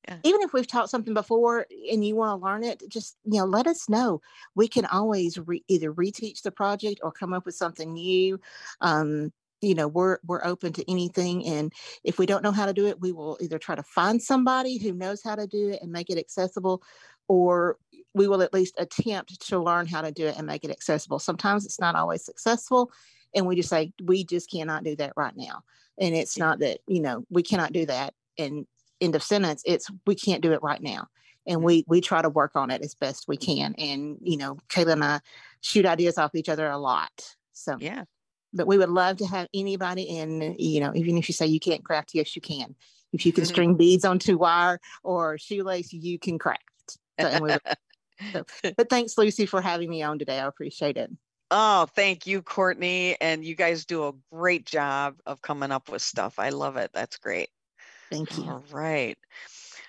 Yeah. Even if we've taught something before and you want to learn it, just you know, let us know. We can always re- either reteach the project or come up with something new. Um, you know, we're we're open to anything, and if we don't know how to do it, we will either try to find somebody who knows how to do it and make it accessible, or we will at least attempt to learn how to do it and make it accessible. Sometimes it's not always successful, and we just say we just cannot do that right now. And it's not that you know we cannot do that and end of sentence it's we can't do it right now. And mm-hmm. we we try to work on it as best we can and you know kayla and i shoot ideas off each other a lot so. Yeah but we would love to have anybody in you know even if you say you can't craft yes you can if you can *laughs* string beads onto wire or shoelace you can craft so, would, so, *laughs* but thanks lucy for having me on today i appreciate it Oh, thank you, Courtney. And you guys do a great job of coming up with stuff. I love it. That's great. Thank you. All right.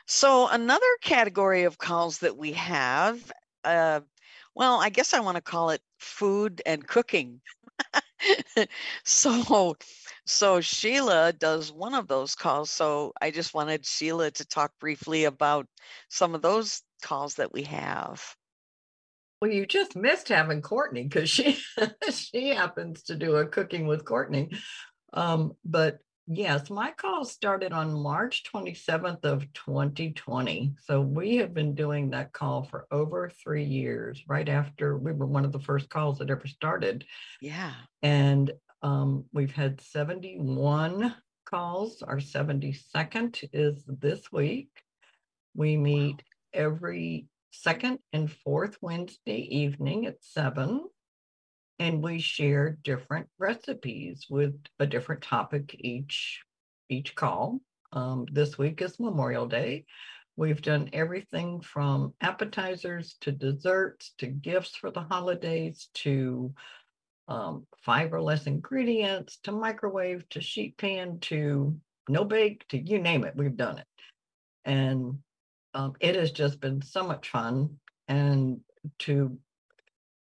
So, another category of calls that we have, uh, well, I guess I want to call it food and cooking. *laughs* so, so Sheila does one of those calls. So, I just wanted Sheila to talk briefly about some of those calls that we have. Well, you just missed having Courtney because she *laughs* she happens to do a cooking with Courtney. Um, but yes, my call started on March 27th of 2020. So we have been doing that call for over three years, right after we were one of the first calls that ever started. Yeah. And um, we've had 71 calls. Our 72nd is this week. We meet wow. every second and fourth Wednesday evening at seven. And we share different recipes with a different topic each each call. Um, this week is Memorial Day. We've done everything from appetizers to desserts to gifts for the holidays to um, five or less ingredients to microwave to sheet pan to no bake to you name it, we've done it. And um, it has just been so much fun and to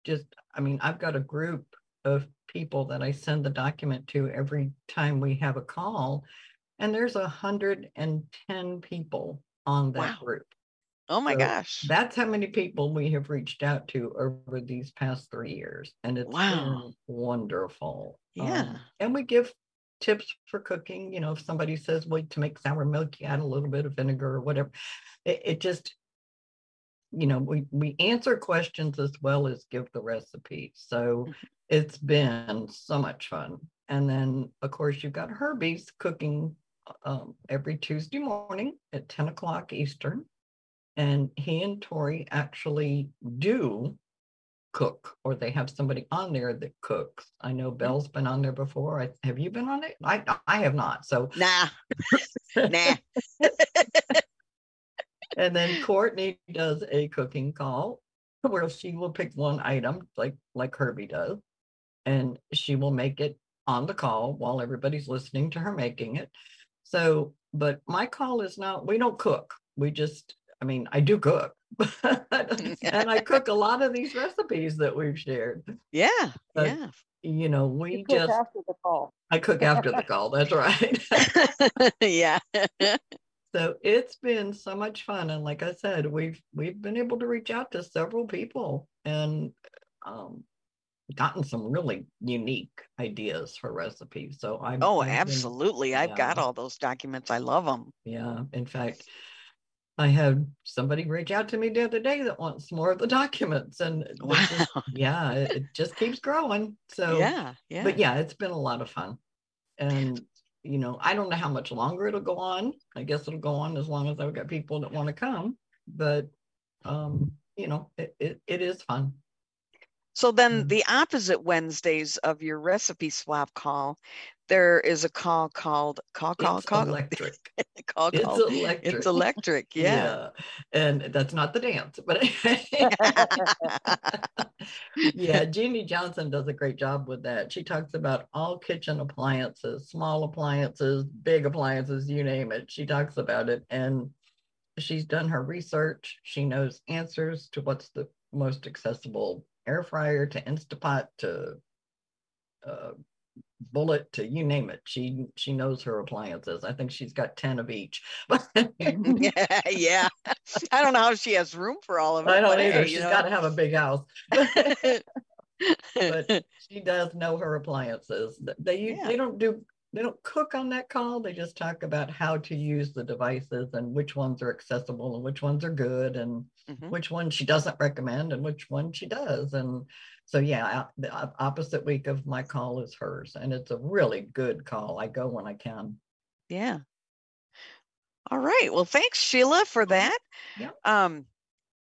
just i mean i've got a group of people that i send the document to every time we have a call and there's 110 people on that wow. group. Oh my so gosh. that's how many people we have reached out to over these past three years and it's wow. wonderful. Yeah. um, and we give tips for cooking you know if somebody says wait to make sour milk you add a little bit of vinegar or whatever. It, it just you know we we answer questions as well as give the recipe so mm-hmm. it's been so much fun and then of course you've got herbie's cooking um, every Tuesday morning at 10 o'clock Eastern. And he and Tori actually do cook, or they have somebody on there that cooks. I know Belle's been on there before. I, have you been on it? I I have not. So nah, *laughs* nah. *laughs* and then Courtney does a cooking call where she will pick one item like like Herbie does, and she will make it on the call while everybody's listening to her making it. So, but my call is not. We don't cook. We just. I mean, I do cook, *laughs* and I cook a lot of these recipes that we've shared. Yeah, But, yeah. You know, we You cook just. after the call. I cook after the *laughs* call. That's right. *laughs* yeah. So it's been so much fun, and like I said, we've we've been able to reach out to several people and um, gotten some really unique ideas for recipes. So I'm. Oh, I've been- absolutely. I've got all those documents. I love them. Yeah, in fact, I had somebody reach out to me the other day that wants more of the documents, and *laughs* just- yeah, it, it just keeps growing. So Yeah, yeah. but yeah, it's been a lot of fun, and you know, I don't know how much longer it'll go on. I guess it'll go on as long as I've got people that want to come, but um, you know, it, it, it is fun. So then the opposite Wednesdays of your recipe swap call, there is a call called call call It's call electric. *laughs* call It's call. electric. It's electric. *laughs* Yeah. and that's not the dance, but *laughs* yeah, Jeannie Johnson does a great job with that. She talks about all kitchen appliances, small appliances, big appliances, you name it. She talks about it and she's done her research. She knows answers to what's the most accessible air fryer to Instapot to uh, bullet to you name it. She she knows her appliances. I think she's got 10 of each. yeah, *laughs* *laughs* yeah. I don't know how she has room for all of them I don't either. She's got to have a big house. *laughs* but she does know her appliances. They u- they don't do they don't cook on that call. They just talk about how to use the devices and which ones are accessible and which ones are good and Mhm. which one she doesn't recommend and which one she does. And so yeah, the opposite week of my call is hers, and it's a really good call. I go when I can. Yeah. All right. Well, thanks, Sheila, for that. Yeah. Um,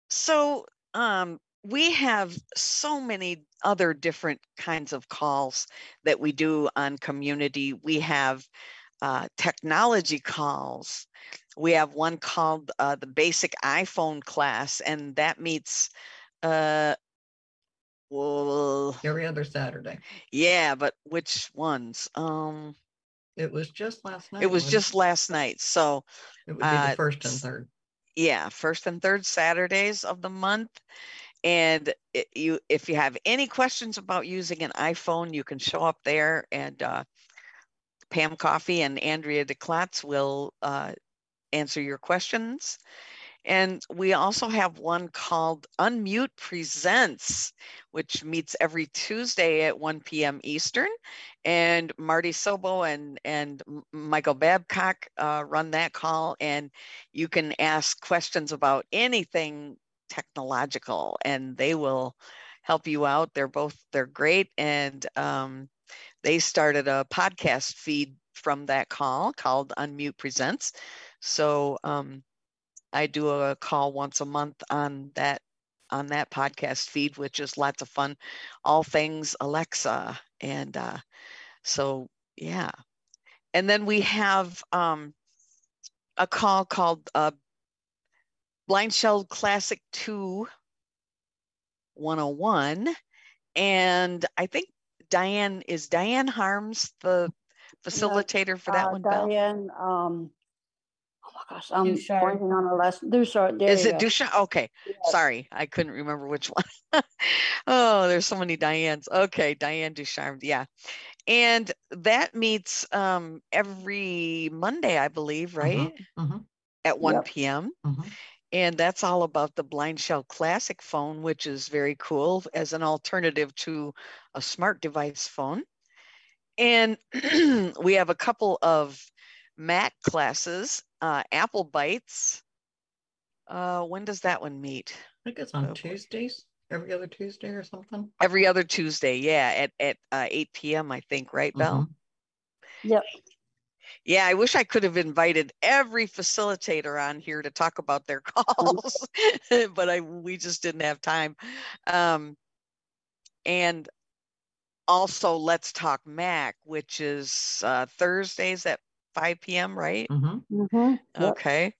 so um, we have so many other different kinds of calls that we do on community. We have uh, technology calls. We have one called uh, the basic iPhone class, and that meets uh, well, Every other Saturday. yeah, but which ones? Um, It was just last night. it was just last night. So It would be uh, the first and third. yeah first and third saturdays of the month and i- you if you have any questions about using an iphone you can show up there and uh, pam coffee and andrea declatz will uh, answer your questions and we also have one called unmute presents which meets every tuesday at 1 p.m eastern. And marty sobo and and michael babcock uh, run that call and you can ask questions about anything technological and they will help you out. They're both they're great and um, they started a podcast feed from that call called unmute presents. So um, i do a call once a month on that on that podcast feed which is lots of fun all things alexa and uh, so yeah and then we have um, a call called uh, BlindShell Classic 2 101. And I think Diane, is Diane Harms the facilitator for that Uh, one? Diane, um, oh gosh, I'm Duchard. blanking on the last, Duchard, there Is it go. Dusha? Okay, sorry, I couldn't remember which one. *laughs* oh, there's so many Dianes. Okay, Diane Ducharme, yeah. And that meets um, every Monday, I believe, right? mhm. At 1 Yep. p.m. Mhm. And that's all about the BlindShell Classic phone, which is very cool as an alternative to a smart device phone. And *clears throat* we have a couple of Mac classes, uh, Apple Bites. Uh, when does that one meet? I think it's on Tuesdays, every other Tuesday or something. Every other Tuesday, yeah, at, at uh, 8 p.m., I think, right, Belle? Yep. Yeah, I wish I could have invited every facilitator on here to talk about their *laughs* calls, *laughs* but I we just didn't have time. Um, and also, let's talk Mac, which is uh, Thursdays at 5 p.m. Right? Mm-hmm. Mm-hmm. Yep. Okay.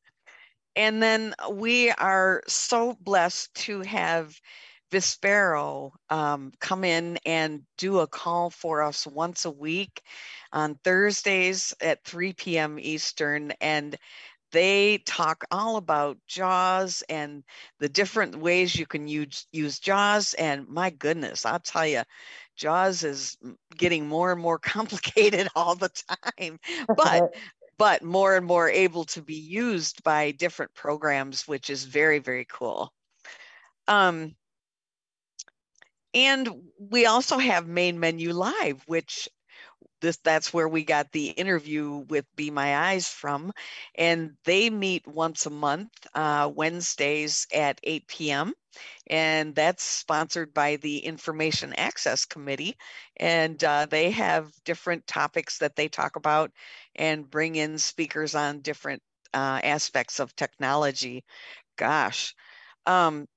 And then we are so blessed to have Vispero um, come in and do a call for us once a week on Thursdays at 3 p.m. Eastern. And they talk all about JAWS and the different ways you can use, use JAWS. And my goodness, I'll tell you, JAWS is getting more and more *laughs* complicated all the time. *laughs* But but more and more able to be used by different programs, which is very, very cool. Um, and we also have main menu live, which this that's where we got the interview with Be My Eyes from, and they meet once a month, uh, Wednesdays at 8 p.m. And that's sponsored by the Information Access Committee, and uh, they have different topics that they talk about and bring in speakers on different uh, aspects of technology. Gosh, um,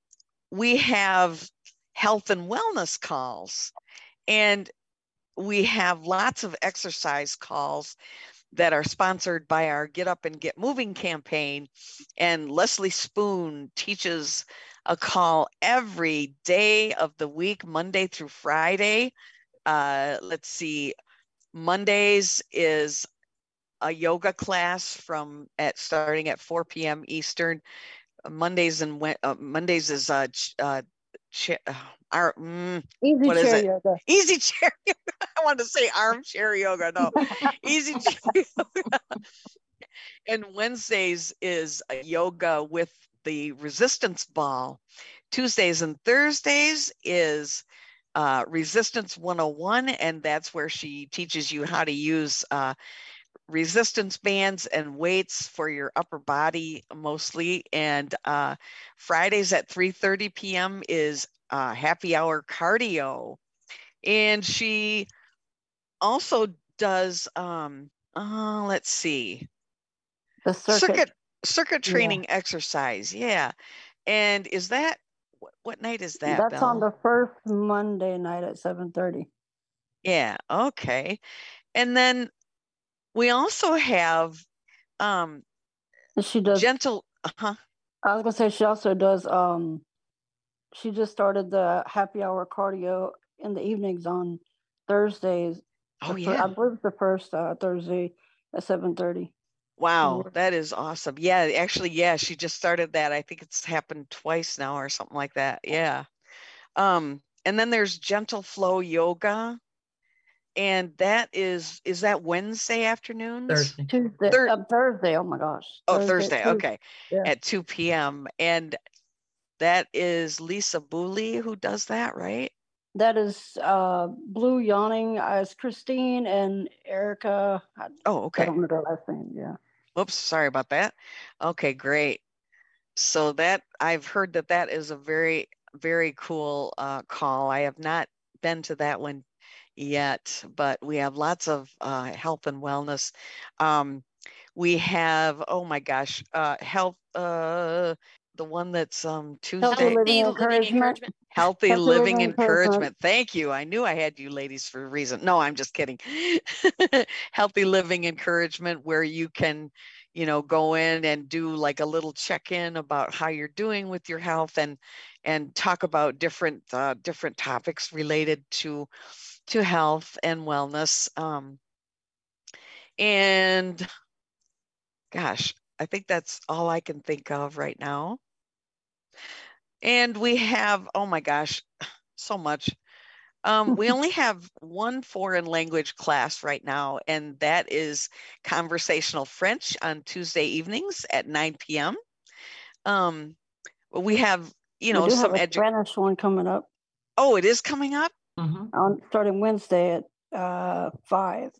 we have health and wellness calls, and we have lots of exercise calls that are sponsored by our Get Up and Get Moving campaign. And Leslie Spoon teaches a call every day of the week, Monday through Friday. Uh, let's see, Mondays is a yoga class from at starting at 4 p.m. Eastern. Mondays and uh, Mondays is uh, uh, chair, our, mm, Easy what is chair it? yoga. Easy *laughs* chair yoga. I wanted to say armchair yoga. No, *laughs* easy chair yoga. And Wednesdays is a yoga with the resistance ball. Tuesdays and Thursdays is uh, Resistance 101, and that's where she teaches you how to use uh, resistance bands and weights for your upper body mostly. And uh, Fridays at 3:30 p.m. is uh, happy hour cardio, and she also does. Um, uh, let's see, The circuit. circuit circuit Yeah. training exercise. Yeah, and is that what, what night is that? That's on the first Monday night at 7:30. Yeah, okay. And then we also have um She does gentle uh-huh. I was gonna say she also does um she just started the happy hour cardio in the evenings on Thursdays. Oh, The fir- yeah. I believe the first uh, Thursday at seven thirty. Wow, that is awesome. Yeah, actually, yeah, she just started that. I think it's happened twice now or something like that. Yeah. Um, and then there's gentle flow yoga. And that is is that Wednesday afternoons? Thursday. Tuesday Thir- uh, Thursday, oh my gosh. Oh, at Thursday. Okay. Yeah. At 2 p.m. And that is Lisa Booley who does that, right? That is uh Blue Yawning as Christine and Erica. I, Oh, I okay. don't know their last name, yeah. Whoops, sorry about that. Okay, great. So that I've heard that that is a very, very cool uh, call. I have not been to that one yet, but we have lots of uh, health and wellness. Um, we have, oh my gosh, uh, health, uh, the one that's um, Healthy Tuesday. living encouragement. Healthy, Healthy living living encouragement. encouragement. Thank you. I knew I had you ladies for a reason. No, I'm just kidding. *laughs* Healthy living encouragement, where you can, you know, go in and do like a little check-in about how you're doing with your health and and talk about different uh, different topics related to to health and wellness. Um, and gosh, I think that's all I can think of right now. And we have, oh my gosh, *sighs* so much. Um, we only *laughs* have one foreign language class right now, and that is conversational French on Tuesday evenings at 9 p.m. Um, we have, you know, we do some have a edu- Spanish one coming up Oh, it is coming up. Mm-hmm. on starting Wednesday at uh five.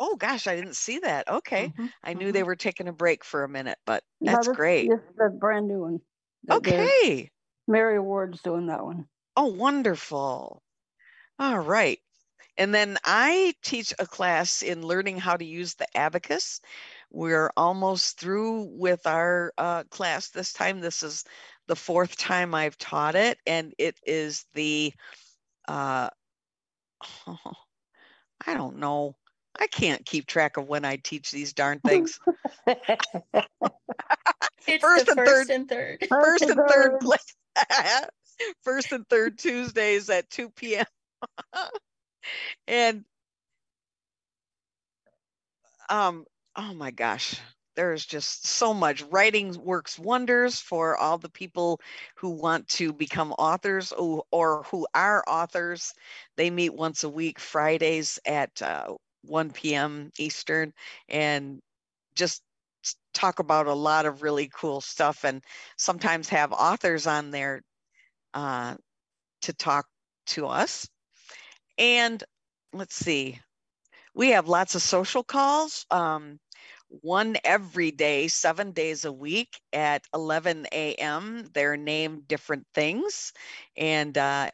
Oh gosh, I didn't see that. Okay, Mm-hmm. I knew they were taking a break for a minute, but No, that's this- great. This is a brand new one. Okay. Mary Ward's doing that one. Oh, wonderful. All right. And then I teach a class in learning how to use the abacus. We're almost through with our uh, class this time. This is the fourth time I've taught it, and it is the, uh, oh, *laughs* I don't know. I can't keep track of when I teach these darn things. *laughs* first, and, first third, and third. *laughs* First and third place. *laughs* first and third Tuesdays at 2 p.m. and um, oh my gosh, there's just so much. Writing works wonders for all the people who want to become authors or, or who are authors. They meet once a week, Fridays at uh, 1 p.m. Eastern, and just talk about a lot of really cool stuff and sometimes have authors on there uh, to talk to us. And let's see, we have lots of social calls. Um, one every day, seven days a week at 11 a.m. They're named different things and uh,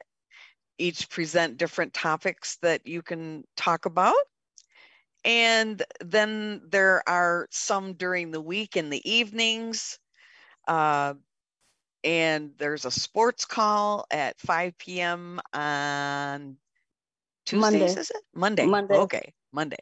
each present different topics that you can talk about. And then there are some during the week in the evenings. Uh, and there's a sports call at 5 p.m. on Tuesdays, Monday. is it? Monday. Monday. Okay, Monday.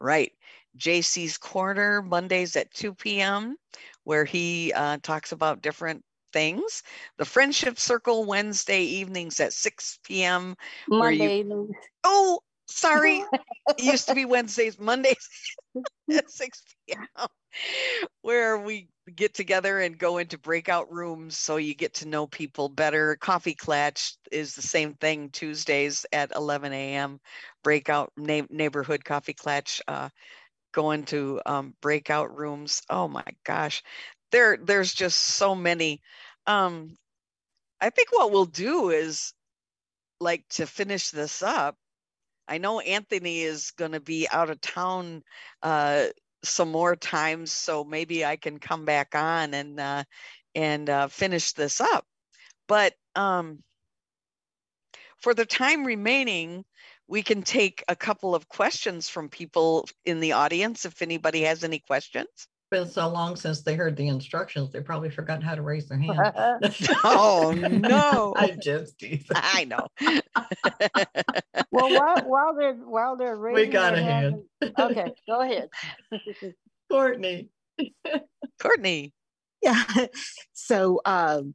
Right. JC's Corner, Mondays at 2 p.m., where he uh, talks about different things. The Friendship Circle, Wednesday evenings at 6 p.m. Monday. You... Oh, sorry. *laughs* it used to be Wednesdays, Mondays *laughs* at 6 p.m., where we get together and go into breakout rooms so you get to know people better. Coffee Klatch is the same thing Tuesdays at 11 a.m. Breakout na- neighborhood coffee klatch. Uh, go into um, breakout rooms. Oh my gosh, there there's just so many. Um, I think what we'll do is like to finish this up. I know Anthony is going to be out of town uh, some more times, so maybe I can come back on and uh, and uh, finish this up. But um, for the time remaining, we can take a couple of questions from people in the audience if anybody has any questions. Been so long since they heard the instructions, they probably forgot how to raise their hand. *laughs* oh *laughs* no! I just teasing. I know. *laughs* well, while, while they're while they're raising, we got a hand. hand. Okay, go ahead. Courtney. Courtney. Yeah. So um,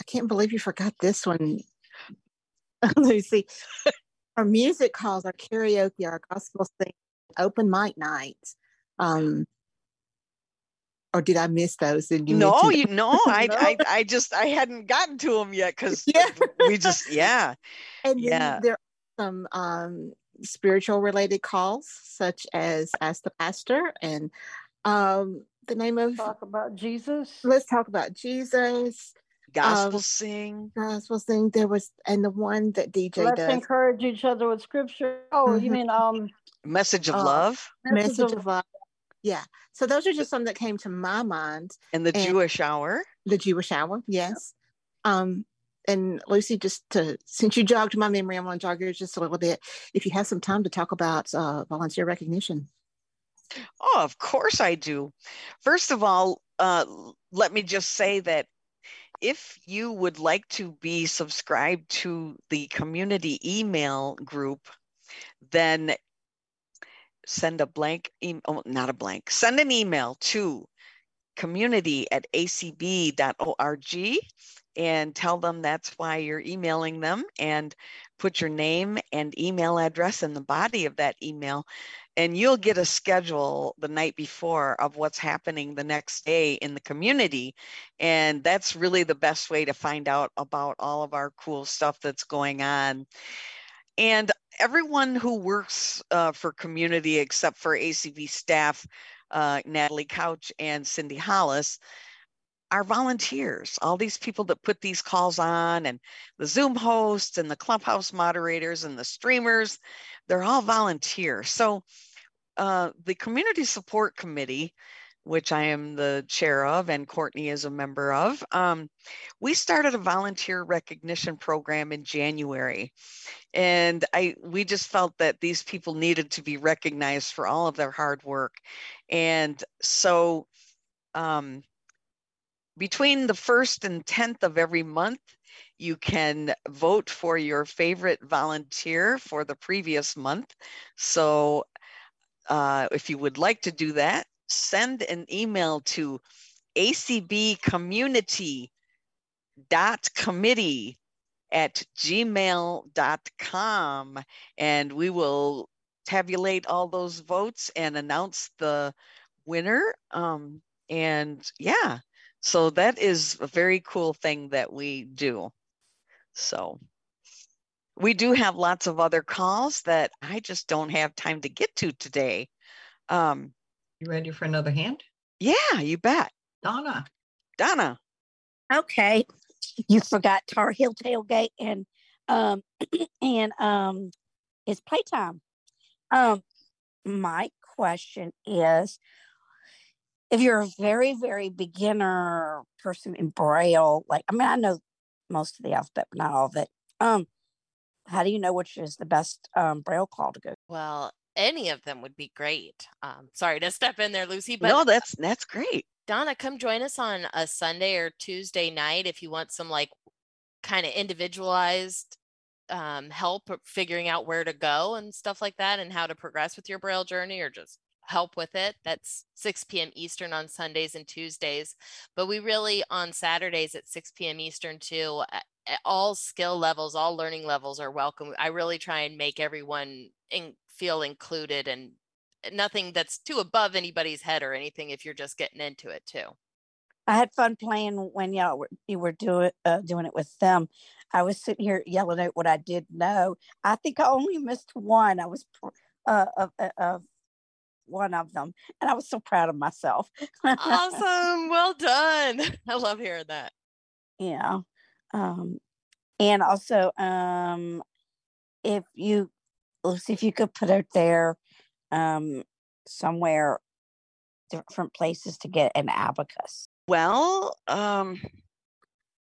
I can't believe you forgot this one. Lucy. our music calls, our karaoke, our gospel sing, open mic nights. Um, or did I miss those? Did you no, you no, I, no? I I just I hadn't gotten to them yet because *laughs* yeah. we just yeah, and yeah. there are some um, spiritual related calls such as Ask the Pastor and um, the name of talk about Jesus. Let's talk about Jesus gospel um, sing gospel sing there was and the one that dj let's does. encourage each other with scripture oh mm-hmm. you mean um message of uh, love message, message of, love yeah. So those are just some that came to my mind. And the and jewish hour? The jewish hour yes. Um and lucy just to since you jogged my memory i'm going to jog yours just a little bit. If you have some time to talk about uh, volunteer recognition. Oh of course i do. First of all uh, let me just say that if you would like to be subscribed to the community email group, then send a blank email, oh, not a blank, send an email to community at acb.org and tell them that's why you're emailing them and put your name and email address in the body of that email. And you'll get a schedule the night before of what's happening the next day in the community. And that's really the best way to find out about all of our cool stuff that's going on. And everyone who works uh, for community except for ACB staff uh, natalie couch and cindy hollis are volunteers, all these people that put these calls on, and the Zoom hosts and the Clubhouse moderators and the streamers, they're all volunteers. So uh, the Community Support Committee which I am the chair of, and Courtney is a member of. Um, we started a volunteer recognition program in January, and I we just felt that these people needed to be recognized for all of their hard work, and so um, between the first and tenth of every month. You can vote for your favorite volunteer for the previous month. So uh, if you would like to do that, send an email to acbcommunity.committee at gmail.com and we will tabulate all those votes and announce the winner. Um, and yeah, so that is a very cool thing that we do. So we do have lots of other calls that I just don't have time to get to today. Um, you ready for another hand? Yeah, you bet. Donna. Donna. Okay. You forgot Tar Heel Tailgate and um *clears throat* and um it's playtime. Um my question is if you're a very, very beginner person in Braille, like I mean I know most of the alphabet, but not all of it. Um, how do you know which is the best um, Braille call to go? Well, any of them would be great. Um, sorry to step in there, Lucy, but no, that's that's great. Donna, come join us on a Sunday or Tuesday night if you want some like kind of individualized um, help figuring out where to go and stuff like that, and how to progress with your Braille journey, or just help with it. That's 6 p.m. Eastern on Sundays and Tuesdays. But we really on Saturdays at 6 p.m. Eastern too. All skill levels, all learning levels are welcome. I really try and make everyone in, feel included and nothing that's too above anybody's head or anything if you're just getting into it too. I had fun playing when y'all were, you were doing uh, doing it with them. I was sitting here yelling out what I did know. I think I only missed one. I was uh, of, of one of them. And I was so proud of myself. *laughs* awesome. Well done. *laughs* I love hearing that. Yeah. Um, and also, um, if you, let's see if you could put out there um, somewhere different places to get an abacus. Well, um,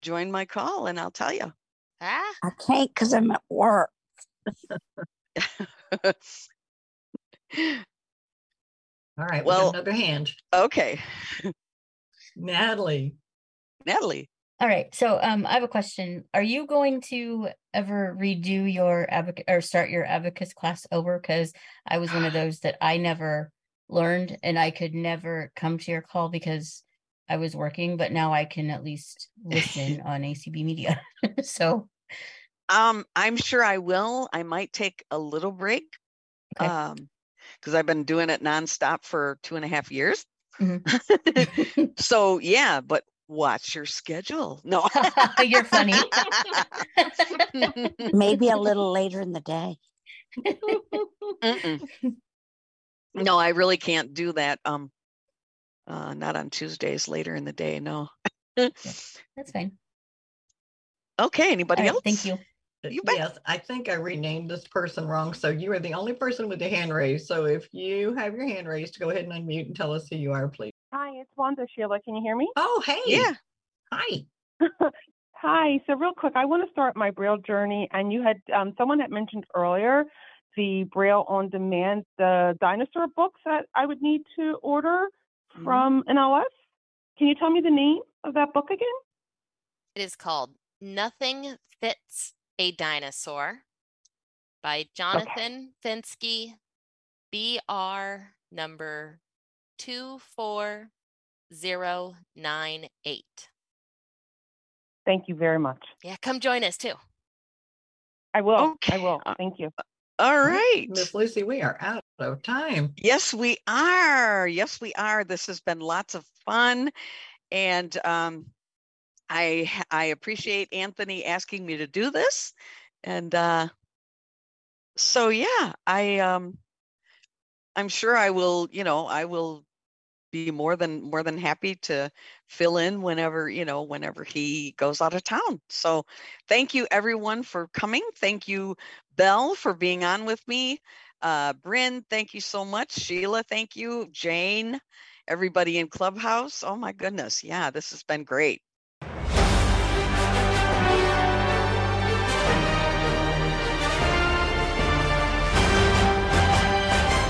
join my call and I'll tell you. Ah. I can't because I'm at work. *laughs* All right. Well, another hand. Okay. Natalie. Natalie. All right. So um, I have a question. Are you going to ever redo your abacus or start your abacus class over? Because I was one of those that I never learned and I could never come to your call because I was working, but now I can at least listen *laughs* on ACB Media. *laughs* so um I'm sure I will. I might take a little break. Okay. Um because I've been doing it nonstop for two and a half years. Mm-hmm. *laughs* so yeah, but watch your schedule. No, *laughs* you're funny. *laughs* Maybe a little later in the day. no, I really can't do that. Um, uh, not on Tuesdays later in the day. No. That's fine. Okay. Anybody right, else? Thank you. You yes, I think I renamed this person wrong. So you are the only person with the hand raised. So if you have your hand raised, go ahead and unmute and tell us who you are, please. Hi, it's Wanda Sheila. Can you hear me? Oh, hey. Yeah. Hi. *laughs* Hi. So real quick, I want to start my Braille journey. And you had um, someone had mentioned earlier the Braille on Demand, the dinosaur books that I would need to order mm-hmm. from NLS. Can you tell me the name of that book again? It is called Nothing Fits a Dinosaur by Jonathan okay. Fenske, BR number 24098. Thank you very much. Yeah, come join us too. I will. Okay. I will. Thank you. All right. Miss Lucy, we are out of time. Yes, we are. Yes, we are. This has been lots of fun. And um, I I appreciate Anthony asking me to do this, and uh, so yeah, I um, I'm sure I will. You know, I will be more than more than happy to fill in whenever you know whenever he goes out of town so thank you everyone for coming thank you Belle for being on with me uh bryn thank you so much sheila thank you jane everybody in Clubhouse. Oh my goodness. Yeah, this has been great.